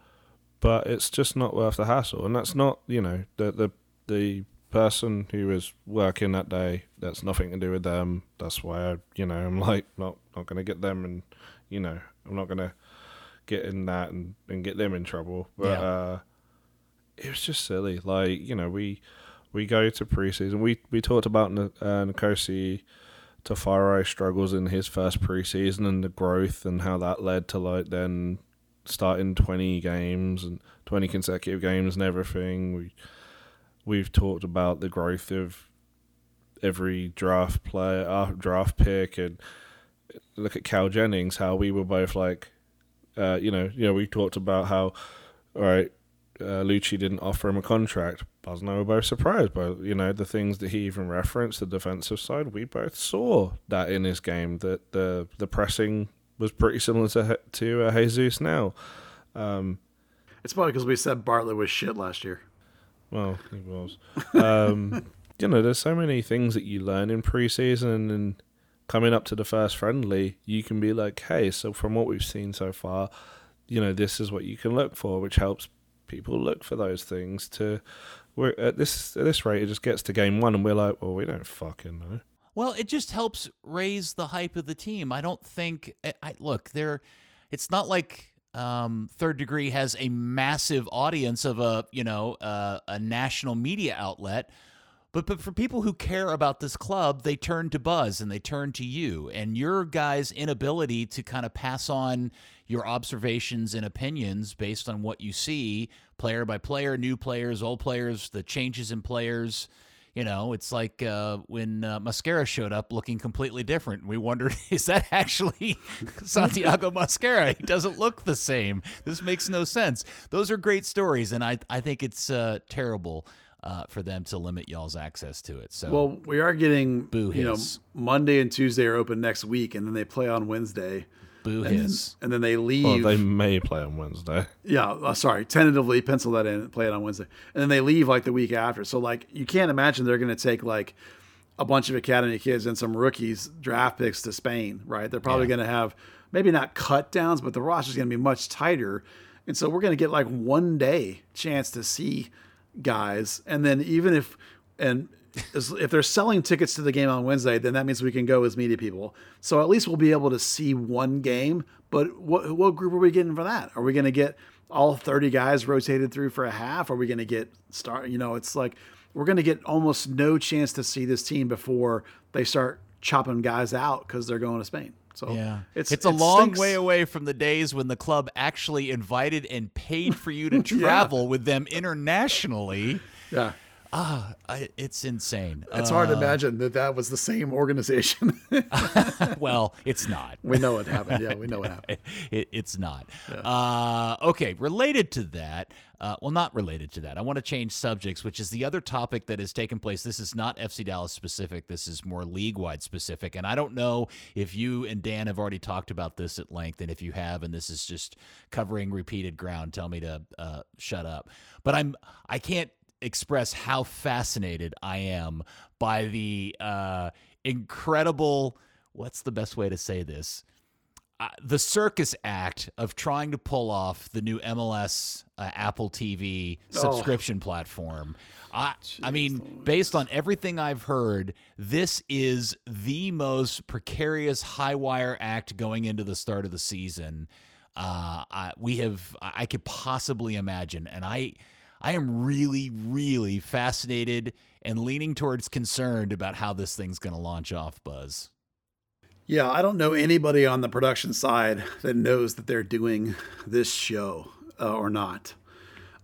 but it's just not worth the hassle. And that's not, you know, the the the person who was working that day. That's nothing to do with them. That's why I, you know, I'm like not not gonna get them, and you know, I'm not gonna get in that and, and get them in trouble. But Yeah. uh, it was just silly. Like you know, we we go to preseason. We we talked about N- uh, Nkosi Tafari struggles in his first preseason and the growth and how that led to like then starting 20 games and 20 consecutive games and everything. We we've talked about the growth of every draft player, uh, draft pick, and look at Cal Jennings. How we were both like, uh, you know, you know, we talked about how, all right, uh, Lucci didn't offer him a contract. Buzz and I were both surprised by you know the things that he even referenced. The defensive side, we both saw that in his game that the the pressing was pretty similar to to uh, Jesus now. Um, it's probably because we said Bartlett was shit last year. Well, it was. Um, you know, there's so many things that you learn in preseason, and coming up to the first friendly, you can be like, hey, so from what we've seen so far, you know, this is what you can look for, which helps people look for those things. To we're at this at this rate, it just gets to game one, and we're like, well, we don't fucking know. Well, it just helps raise the hype of the team. I don't think. I, I look there. It's not like um, Third Degree has a massive audience of a you know uh, a national media outlet. But, but for people who care about this club, they turn to Buzz and they turn to you. And your guys' inability to kind of pass on your observations and opinions based on what you see, player by player, new players, old players, the changes in players. You know, it's like uh, when uh, Mosquera showed up looking completely different. We wondered, is that actually Santiago Mosquera? He doesn't look the same. This makes no sense. Those are great stories, and I, I think it's uh, terrible uh, for them to limit y'all's access to it. So, Well, we are getting Boo you know. Monday and Tuesday are open next week, and then they play on Wednesday, boo and then, hiss. and then they leave. Well, they may play on Wednesday. Yeah, uh, sorry, tentatively pencil that in, and play it on Wednesday, and then they leave like the week after. So like, you can't imagine they're going to take like a bunch of academy kids and some rookies draft picks to Spain, right? They're probably Yeah. going to have maybe not cut downs, but the roster is going to be much tighter, and so we're going to get like one day chance to see guys, and then even if and as- if they're selling tickets to the game on Wednesday, then that means we can go as media people. So at least we'll be able to see one game. But what what group are we getting for that? Are we going to get all 30 guys rotated through for a half? Are we going to get start? You know, it's like we're going to get almost no chance to see this team before they start chopping guys out because they're going to Spain. So Yeah, it's it's a it long way away from the days when the club actually invited and paid for you to travel with them internationally. Yeah, Ah, I, it's insane. it's hard to Uh, imagine that that was the same organization. well, it's not. we know what happened. Yeah, we know what happened. it, it's not. Uh, okay, related to that, uh, well, not related to that. I want to change subjects, which is the other topic that has taken place. This is not FC Dallas specific. This is more league wide specific. And I don't know if you and Dan have already talked about this at length. And if you have, and this is just covering repeated ground, tell me to uh, shut up. But I'm I can't express how fascinated I am by the uh, incredible. What's the best way to say this? uh, the circus act of trying to pull off the new MLS uh, Apple TV subscription platform. I, I mean, based on everything I've heard, this is the most precarious high wire act going into the start of the season. Uh, I, we have I could possibly imagine, and I I am really really fascinated and leaning towards concerned about how this thing's going to launch off. Buzz. Yeah, I don't know anybody on the production side that knows that they're doing this show uh, or not.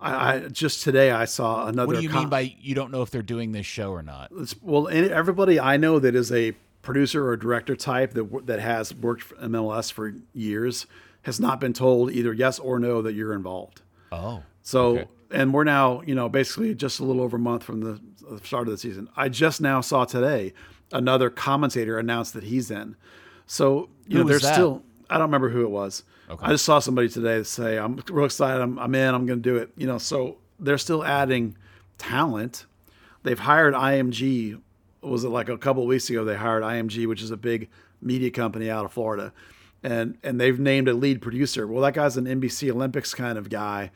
I, I just today I saw another. What do you com- mean by you don't know if they're doing this show or not? It's- well, any, everybody I know that is a producer or director type that that has worked for MLS for years has not been told either yes or no that you're involved. Oh, So, Okay. And we're now, you know, basically just a little over a month from the start of the season. I just now saw today another commentator announce that he's in. So, you Who know, there's that? still, I don't remember who it was. Okay. I just saw somebody today say, I'm real excited. I'm, I'm in. I'm going to do it. You know, so they're still adding talent. They've hired IMG. Was it like a couple of weeks ago? They hired IMG, which is a big media company out of Florida, and and they've named a lead producer. Well, that guy's an NBC Olympics kind of guy,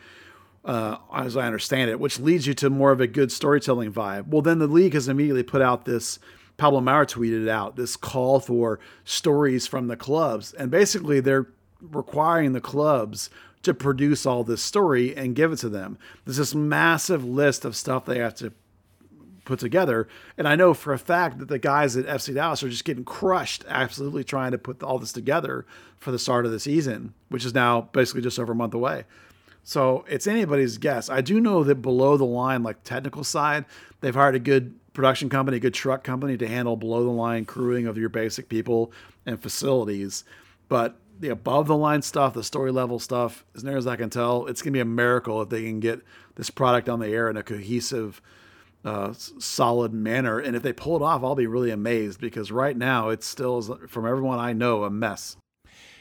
uh, as I understand it, which leads you to more of a good storytelling vibe. Well, then the league has immediately put out this. Pablo Maurer tweeted out this call for stories from the clubs, and basically they're requiring the clubs to produce all this story and give it to them. There's this massive list of stuff they have to put together. And I know for a fact that the guys at FC Dallas are just getting crushed, absolutely trying to put all this together for the start of the season, which is now basically just over a month away. So it's anybody's guess. I do know that below the line, like technical side, they've hired a good production company, a good truck company to handle below the line crewing of your basic people and facilities. But the above the line stuff, the story level stuff, as near as I can tell, it's going to be a miracle if they can get this product on the air in a cohesive, uh, solid manner. And if they pull it off, I'll be really amazed because right now it's still, from everyone I know, a mess.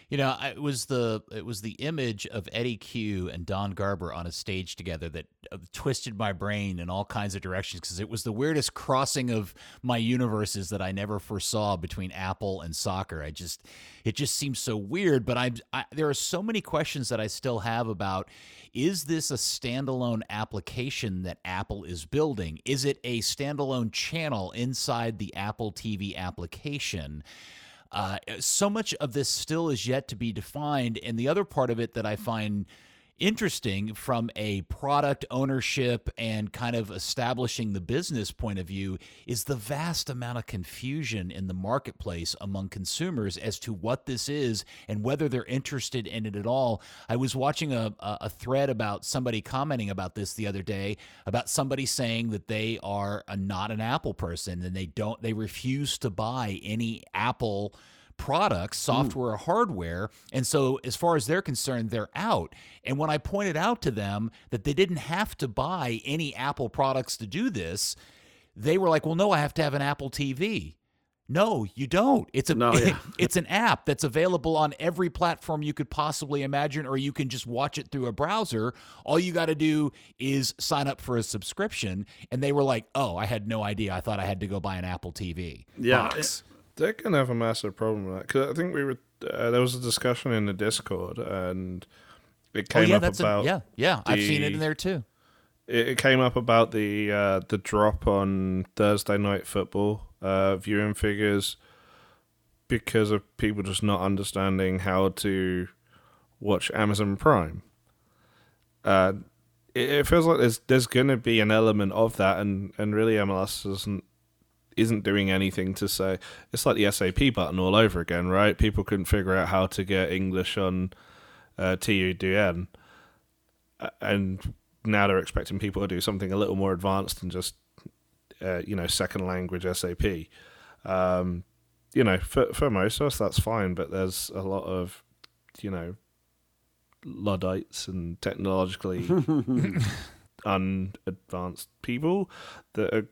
You know, it was the it was the image of Eddy Cue and Don Garber on a stage together that uh, twisted my brain in all kinds of directions because it was the weirdest crossing of my universes that I never foresaw between Apple and soccer. I just it just seems so weird, but I'm I, there are so many questions that I still have about is this a standalone application that Apple is building? Is it a standalone channel inside the Apple TV application? Uh, so much of this still is yet to be defined. And the other part of it that I find interesting from a product ownership and kind of establishing the business point of view is the vast amount of confusion in the marketplace among consumers as to what this is and whether they're interested in it at all. I was watching a, a thread about somebody commenting about this the other day about somebody saying that they are a, not an Apple person and they don't they refuse to buy any Apple products, hmm. software or hardware. And so, as far as they're concerned, they're out. And when I pointed out to them that they didn't have to buy any Apple products to do this, they were like, well, no, I have to have an Apple TV. No, you don't. It's a No, yeah. it's an app that's available on every platform you could possibly imagine, or you can just watch it through a browser. All you got to do is sign up for a subscription. And they were like, "Oh, I had no idea. I thought I had to go buy an Apple TV." Yeah. box." They're gonna have a massive problem with that because I think we were uh, there was a discussion in the Discord and it Oh came yeah, up that's about a, yeah, yeah. I've seen it in the- there too. it, it came up about the uh, the drop on Thursday night football uh, viewing figures because of people just not understanding how to watch Amazon Prime. uh, it, it feels like there's there's going to be an element of that, and and really MLS doesn't isn't doing anything to say it's like the SAP button all over again, right? People couldn't figure out how to get English on uh, TUDN, and now they're expecting people to do something a little more advanced than just uh, you know second language SAP. Um, you know, for for most of us that's fine, but there's a lot of you know luddites and technologically unadvanced people that are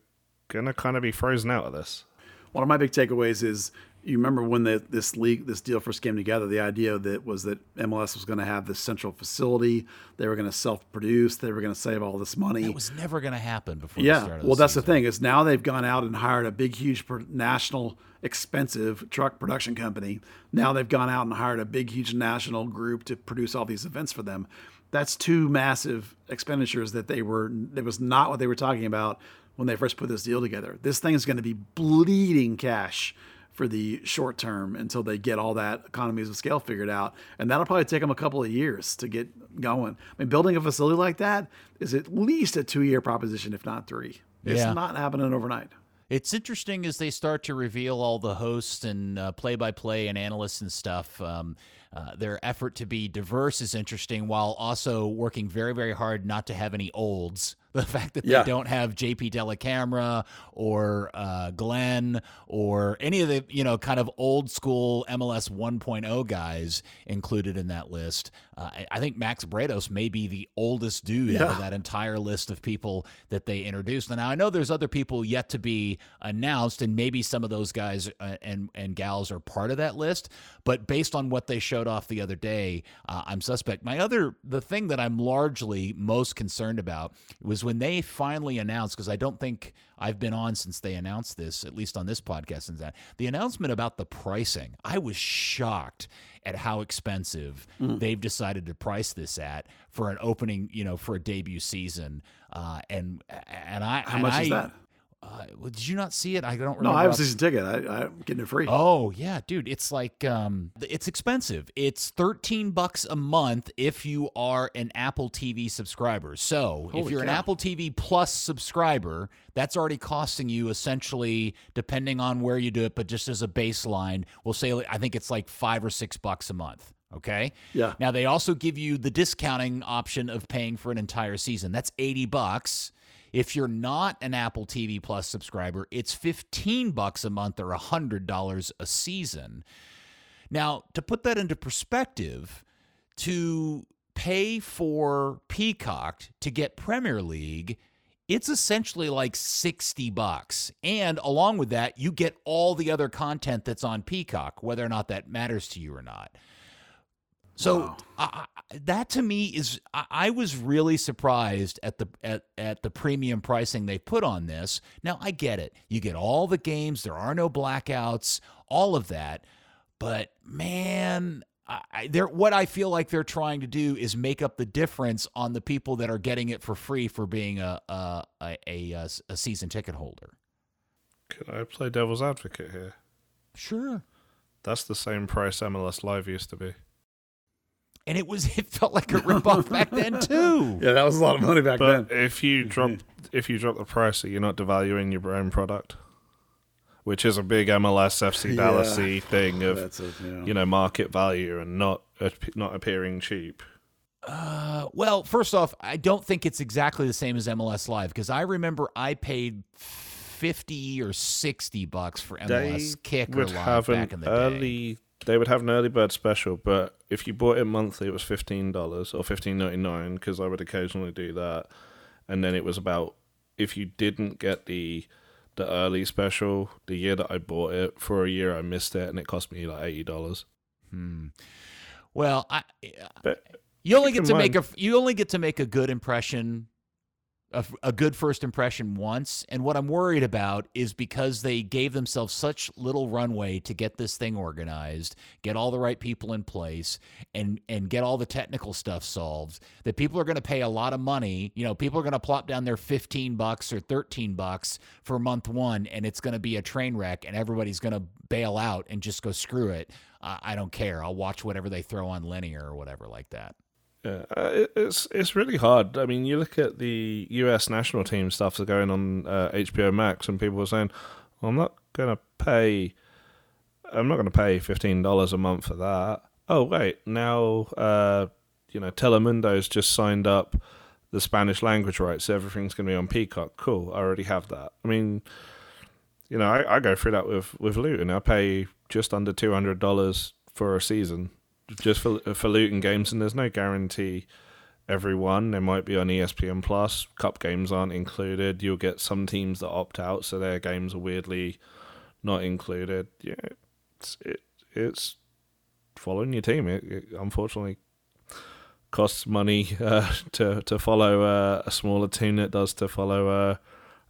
gonna kind of be frozen out of this. One of my big takeaways is you remember when the, this league, this deal first came together, the idea that was that MLS was going to have this central facility. They were going to self-produce. They were going to save all this money. It was never going to happen before. Yeah, the well, that's the thing is now they've gone out and hired a big, huge national, expensive truck production company. Now they've gone out and hired a big, huge national group to produce all these events for them. That's two massive expenditures that they were. That was not what they were talking about when they first put this deal together. This thing is going to be bleeding cash for the short term until they get all that economies of scale figured out. And that'll probably take them a couple of years to get going. I mean, building a facility like that is at least a two year proposition, if not three. It's Yeah. not happening overnight. It's interesting as they start to reveal all the hosts and play by play and analysts and stuff. Um, uh, their effort to be diverse is interesting while also working very, very hard not to have any olds. The fact that Yeah. they don't have JP Dellacamera or uh, Glenn or any of the, you know, kind of old school MLS 1.0 guys included in that list. Uh, I- think Max Bretos may be the oldest dude out of that entire list of people that they introduced. Now I know there's other people yet to be announced, and maybe some of those guys uh, and and gals are part of that list. But based on what they showed off the other day, uh, I'm suspect. My other the thing that I'm largely most concerned about was when they finally announced because I don't think I've been on since they announced this, at least on this podcast. Since that the announcement about the pricing, I was shocked at how expensive they've decided to price this at for an opening, you know, for a debut season. Uh, and and I How and much I, is that? Uh, well, did you not see it? I don't remember. No, I have a season ticket. I, I'm getting it free. Oh yeah, dude, it's like um it's expensive. It's 13 bucks a month if you are an Apple TV subscriber. So, if you're an. Apple TV Plus subscriber, that's already costing you essentially depending on where you do it, but just as a baseline, we'll say I think it's like 5 or 6 bucks a month. Okay. Yeah. Now they also give you the discounting option of paying for an entire season. That's 80 bucks. If you're not an Apple TV Plus subscriber, it's 15 bucks a month or $100 a season. Now, to put that into perspective, to pay for Peacock to get Premier League, it's essentially like 60 bucks. And along with that, you get all the other content that's on Peacock, whether or not that matters to you or not. So Wow. I, that to me is I, I was really surprised at the at, at the premium pricing they put on this. Now I get it. You get all the games, there are no blackouts, all of that. But man, I, what I feel like they're trying to do is make up the difference on the people that are getting it for free for being a a a, a, a, a season ticket holder. Could I play devil's advocate here? Sure. That's the same price MLS Live used to be. And it was it felt like a ripoff back then too. Yeah, that was a lot of money back But then. if you drop if you drop the price, you're not devaluing your own product, which is a big MLS FC Dallas Yeah. thing of a, yeah. you know market value and not not appearing cheap. Uh, well, first off, I don't think it's exactly the same as MLS Live because I remember I paid fifty or sixty bucks for MLS Kick or Live back in the day. They would have an early bird special, but if you bought it monthly, it was fifteen dollars or fifteen ninety nine. Because I would occasionally do that, and then it was about if you didn't get the the early special the year that I bought it for a year, I missed it, and it cost me like eighty dollars. Hmm. Well, I But you only get to make a you only get to make a good impression. A, a good first impression once, and what I'm worried about is because they gave themselves such little runway to get this thing organized, get all the right people in place, and and get all the technical stuff solved. That people are going to pay a lot of money. You know, people are going to plop down their 15 bucks or 13 bucks for month one, and it's going to be a train wreck, and everybody's going to bail out and just go screw it. I don't care. I'll watch whatever they throw on linear or whatever like that. Yeah, uh, it's it's really hard. I mean, you look at the U.S. national team stuff that's going on uh, HBO Max, and people are saying, well, "I'm not going to pay. I'm not going to pay fifteen dollars a month for that." Oh wait, now uh, you know Telemundo's just signed up the Spanish language rights. So everything's going to be on Peacock. Cool, I already have that. I mean, you know, I, I go through that with with Luton. I pay just under two hundred dollars for a season just for for Luton games, and there's no guarantee every one. They might be on ESPN Plus. Cup games aren't included. You'll get some teams that opt out, so their games are weirdly not included. Yeah, it's it, it's following your team. It, it unfortunately costs money uh, to to follow uh, a smaller team that does to follow uh,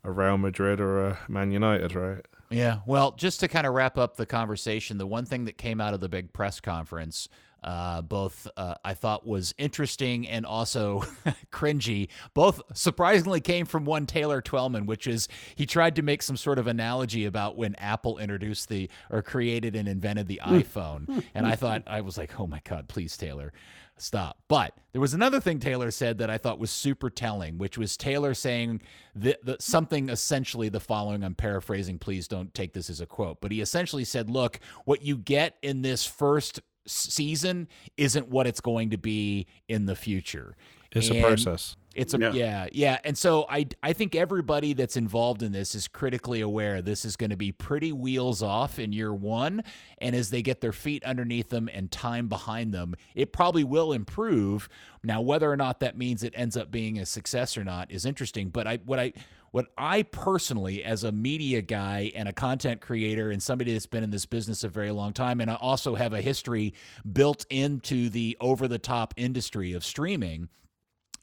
a Real Madrid or a Man United, right? Yeah. Well, just to kind of wrap up the conversation, the one thing that came out of the big press conference, uh, both uh, I thought was interesting and also cringy, both surprisingly came from one Taylor Twellman, which is he tried to make some sort of analogy about when Apple introduced the or created and invented the iPhone. and I thought, I was like, oh my God, please, Taylor stop. But there was another thing Taylor said that I thought was super telling, which was Taylor saying that, something essentially the following. I'm paraphrasing. Please don't take this as a quote, but he essentially said, "Look, what you get in this first season isn't what it's going to be in the future. It's and a process." It's a yeah. yeah. yeah, And so I I think everybody that's involved in this is critically aware this is going to be pretty wheels off in year 1 and as they get their feet underneath them and time behind them, it probably will improve. Now whether or not that means it ends up being a success or not is interesting, but I what I what I personally, as a media guy and a content creator and somebody that's been in this business a very long time, and I also have a history built into the over the top industry of streaming,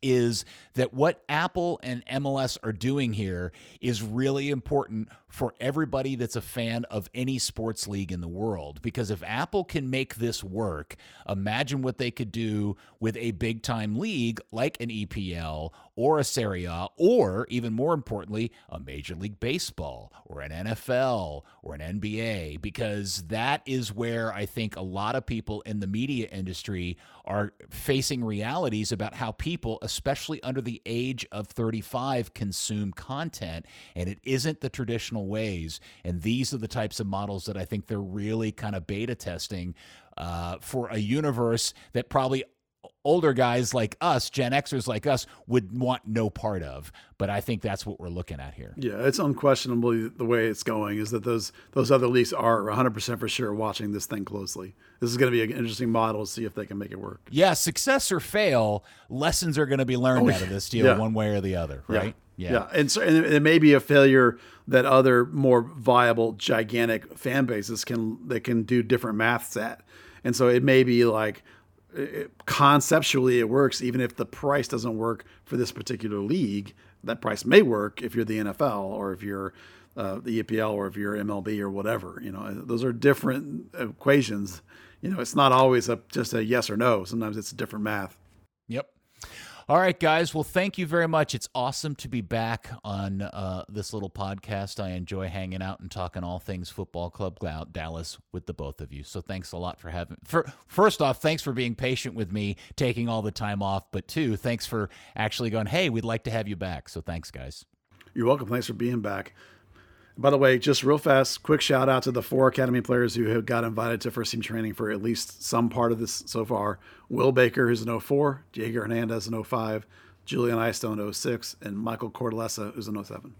is that what Apple and MLS are doing here is really important for everybody that's a fan of any sports league in the world. Because if Apple can make this work, imagine what they could do with a big time league like an EPL or a Serie A, or even more importantly, a Major League Baseball or an NFL or an NBA, because that is where I think a lot of people in the media industry are facing realities about how people, especially under the age of 35, consume content. And it isn't the traditional ways. And these are the types of models that I think they're really kind of beta testing uh, for a universe that probably older guys like us, Gen Xers like us, would want no part of. But I think that's what we're looking at here. Yeah, it's unquestionably the way it's going is that those those other leagues are 100% for sure watching this thing closely. This is going to be an interesting model to see if they can make it work. Yeah, success or fail, lessons are going to be learned oh, out of this deal yeah. one way or the other, right? Yeah. yeah. And so and it may be a failure that other more viable gigantic fan bases can they can do different maths at. And so it may be like conceptually it works even if the price doesn't work for this particular league that price may work if you're the NFL or if you're uh, the EPL or if you're MLB or whatever you know those are different equations. You know it's not always a just a yes or no. Sometimes it's a different math all right, guys. Well, thank you very much. It's awesome to be back on uh, this little podcast. I enjoy hanging out and talking all things Football Club Dallas with the both of you. So thanks a lot for having. For first off, thanks for being patient with me, taking all the time off. But two, thanks for actually going. Hey, we'd like to have you back. So thanks, guys. You're welcome. Thanks for being back. By the way, just real fast, quick shout out to the four academy players who have got invited to first team training for at least some part of this so far. Will Baker, who's an 04, Jaeger Hernandez, an 05, Julian Eyestone, 06, and Michael Cordalesa, who's an 07.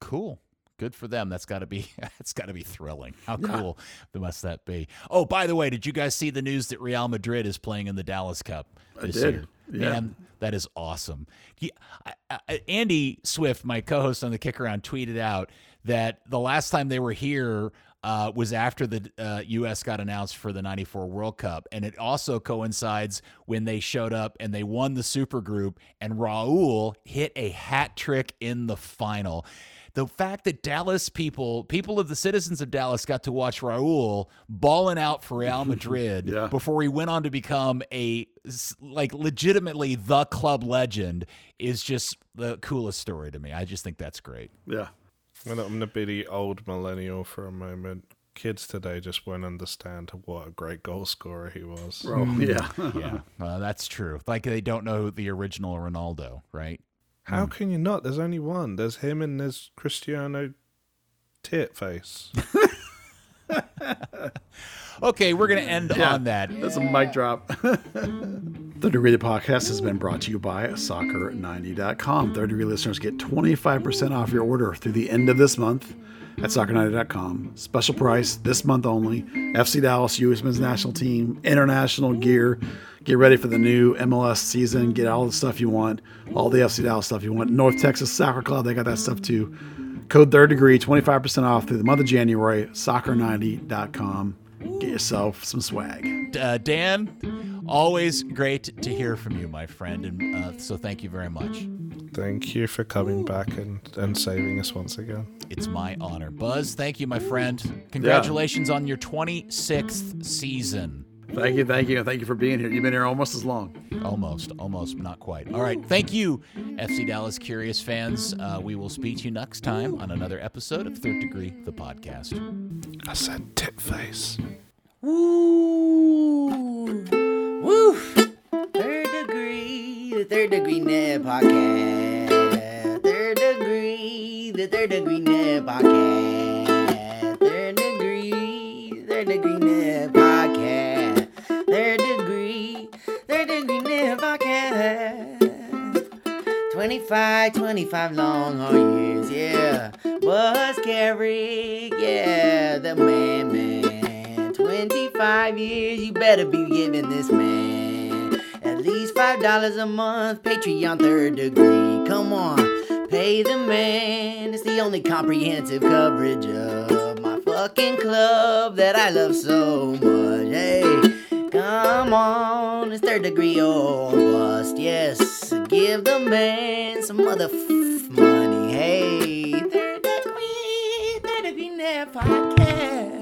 Cool. Good for them. That's got to be that's got to be thrilling. How yeah. cool must that be? Oh, by the way, did you guys see the news that Real Madrid is playing in the Dallas Cup this year? Yeah. Man, that is awesome. He, I, I, Andy Swift, my co-host on the Kick Around, tweeted out that the last time they were here uh, was after the uh, U.S. got announced for the 94 World Cup. And it also coincides when they showed up and they won the Super Group, and Raul hit a hat trick in the final. The fact that Dallas people, people of the citizens of Dallas, got to watch Raul balling out for Real Madrid yeah. before he went on to become a like legitimately the club legend is just the coolest story to me. I just think that's great. Yeah, I'm gonna be the old millennial for a moment. kids today just won't understand what a great goal scorer he was. Oh, yeah. yeah, uh, that's true. Like they don't know the original Ronaldo, right? How can you not? There's only one. There's him and there's Cristiano tit face. Okay, we're gonna end Yeah. on that. That's a mic drop. the Degree Podcast has been brought to you by Soccer90.com. Third degree listeners get 25% off your order through the end of this month at Soccer90.com. Special price this month only. FC Dallas, U.S. Men's National Team, international gear. Get ready for the new MLS season. Get all the stuff you want, all the FC Dallas stuff you want. North Texas Soccer Club, they got that stuff too. Code third degree, 25% off through the month of January. Soccer90.com. Get yourself some swag. Uh, Dan, always great to hear from you, my friend, and uh, so thank you very much. Thank you for coming back and, and saving us once again. It's my honor. Buzz, thank you, my friend. Congratulations on your 26th season. Thank you, thank you, thank you for being here. You've been here almost as long. Almost, almost, not quite. All right. Thank you, FC Dallas Curious fans. Uh, we will speak to you next time on another episode of Third Degree, the podcast. I said tit face. Woo! Woo! Third degree, the third degree net podcast. Third degree, the third degree net podcast. Degree net podcast. 25, 25 long hard years, yeah. Buzz Carrick, yeah, the man, man. 25 years, you better be giving this man at least $5 a month. Patreon third degree, come on, pay the man. It's the only comprehensive coverage of my fucking club that I love so much. Hey, come on, it's third degree or bust, yes. Give the man some mother money, hey. Third degree, third degree net podcast.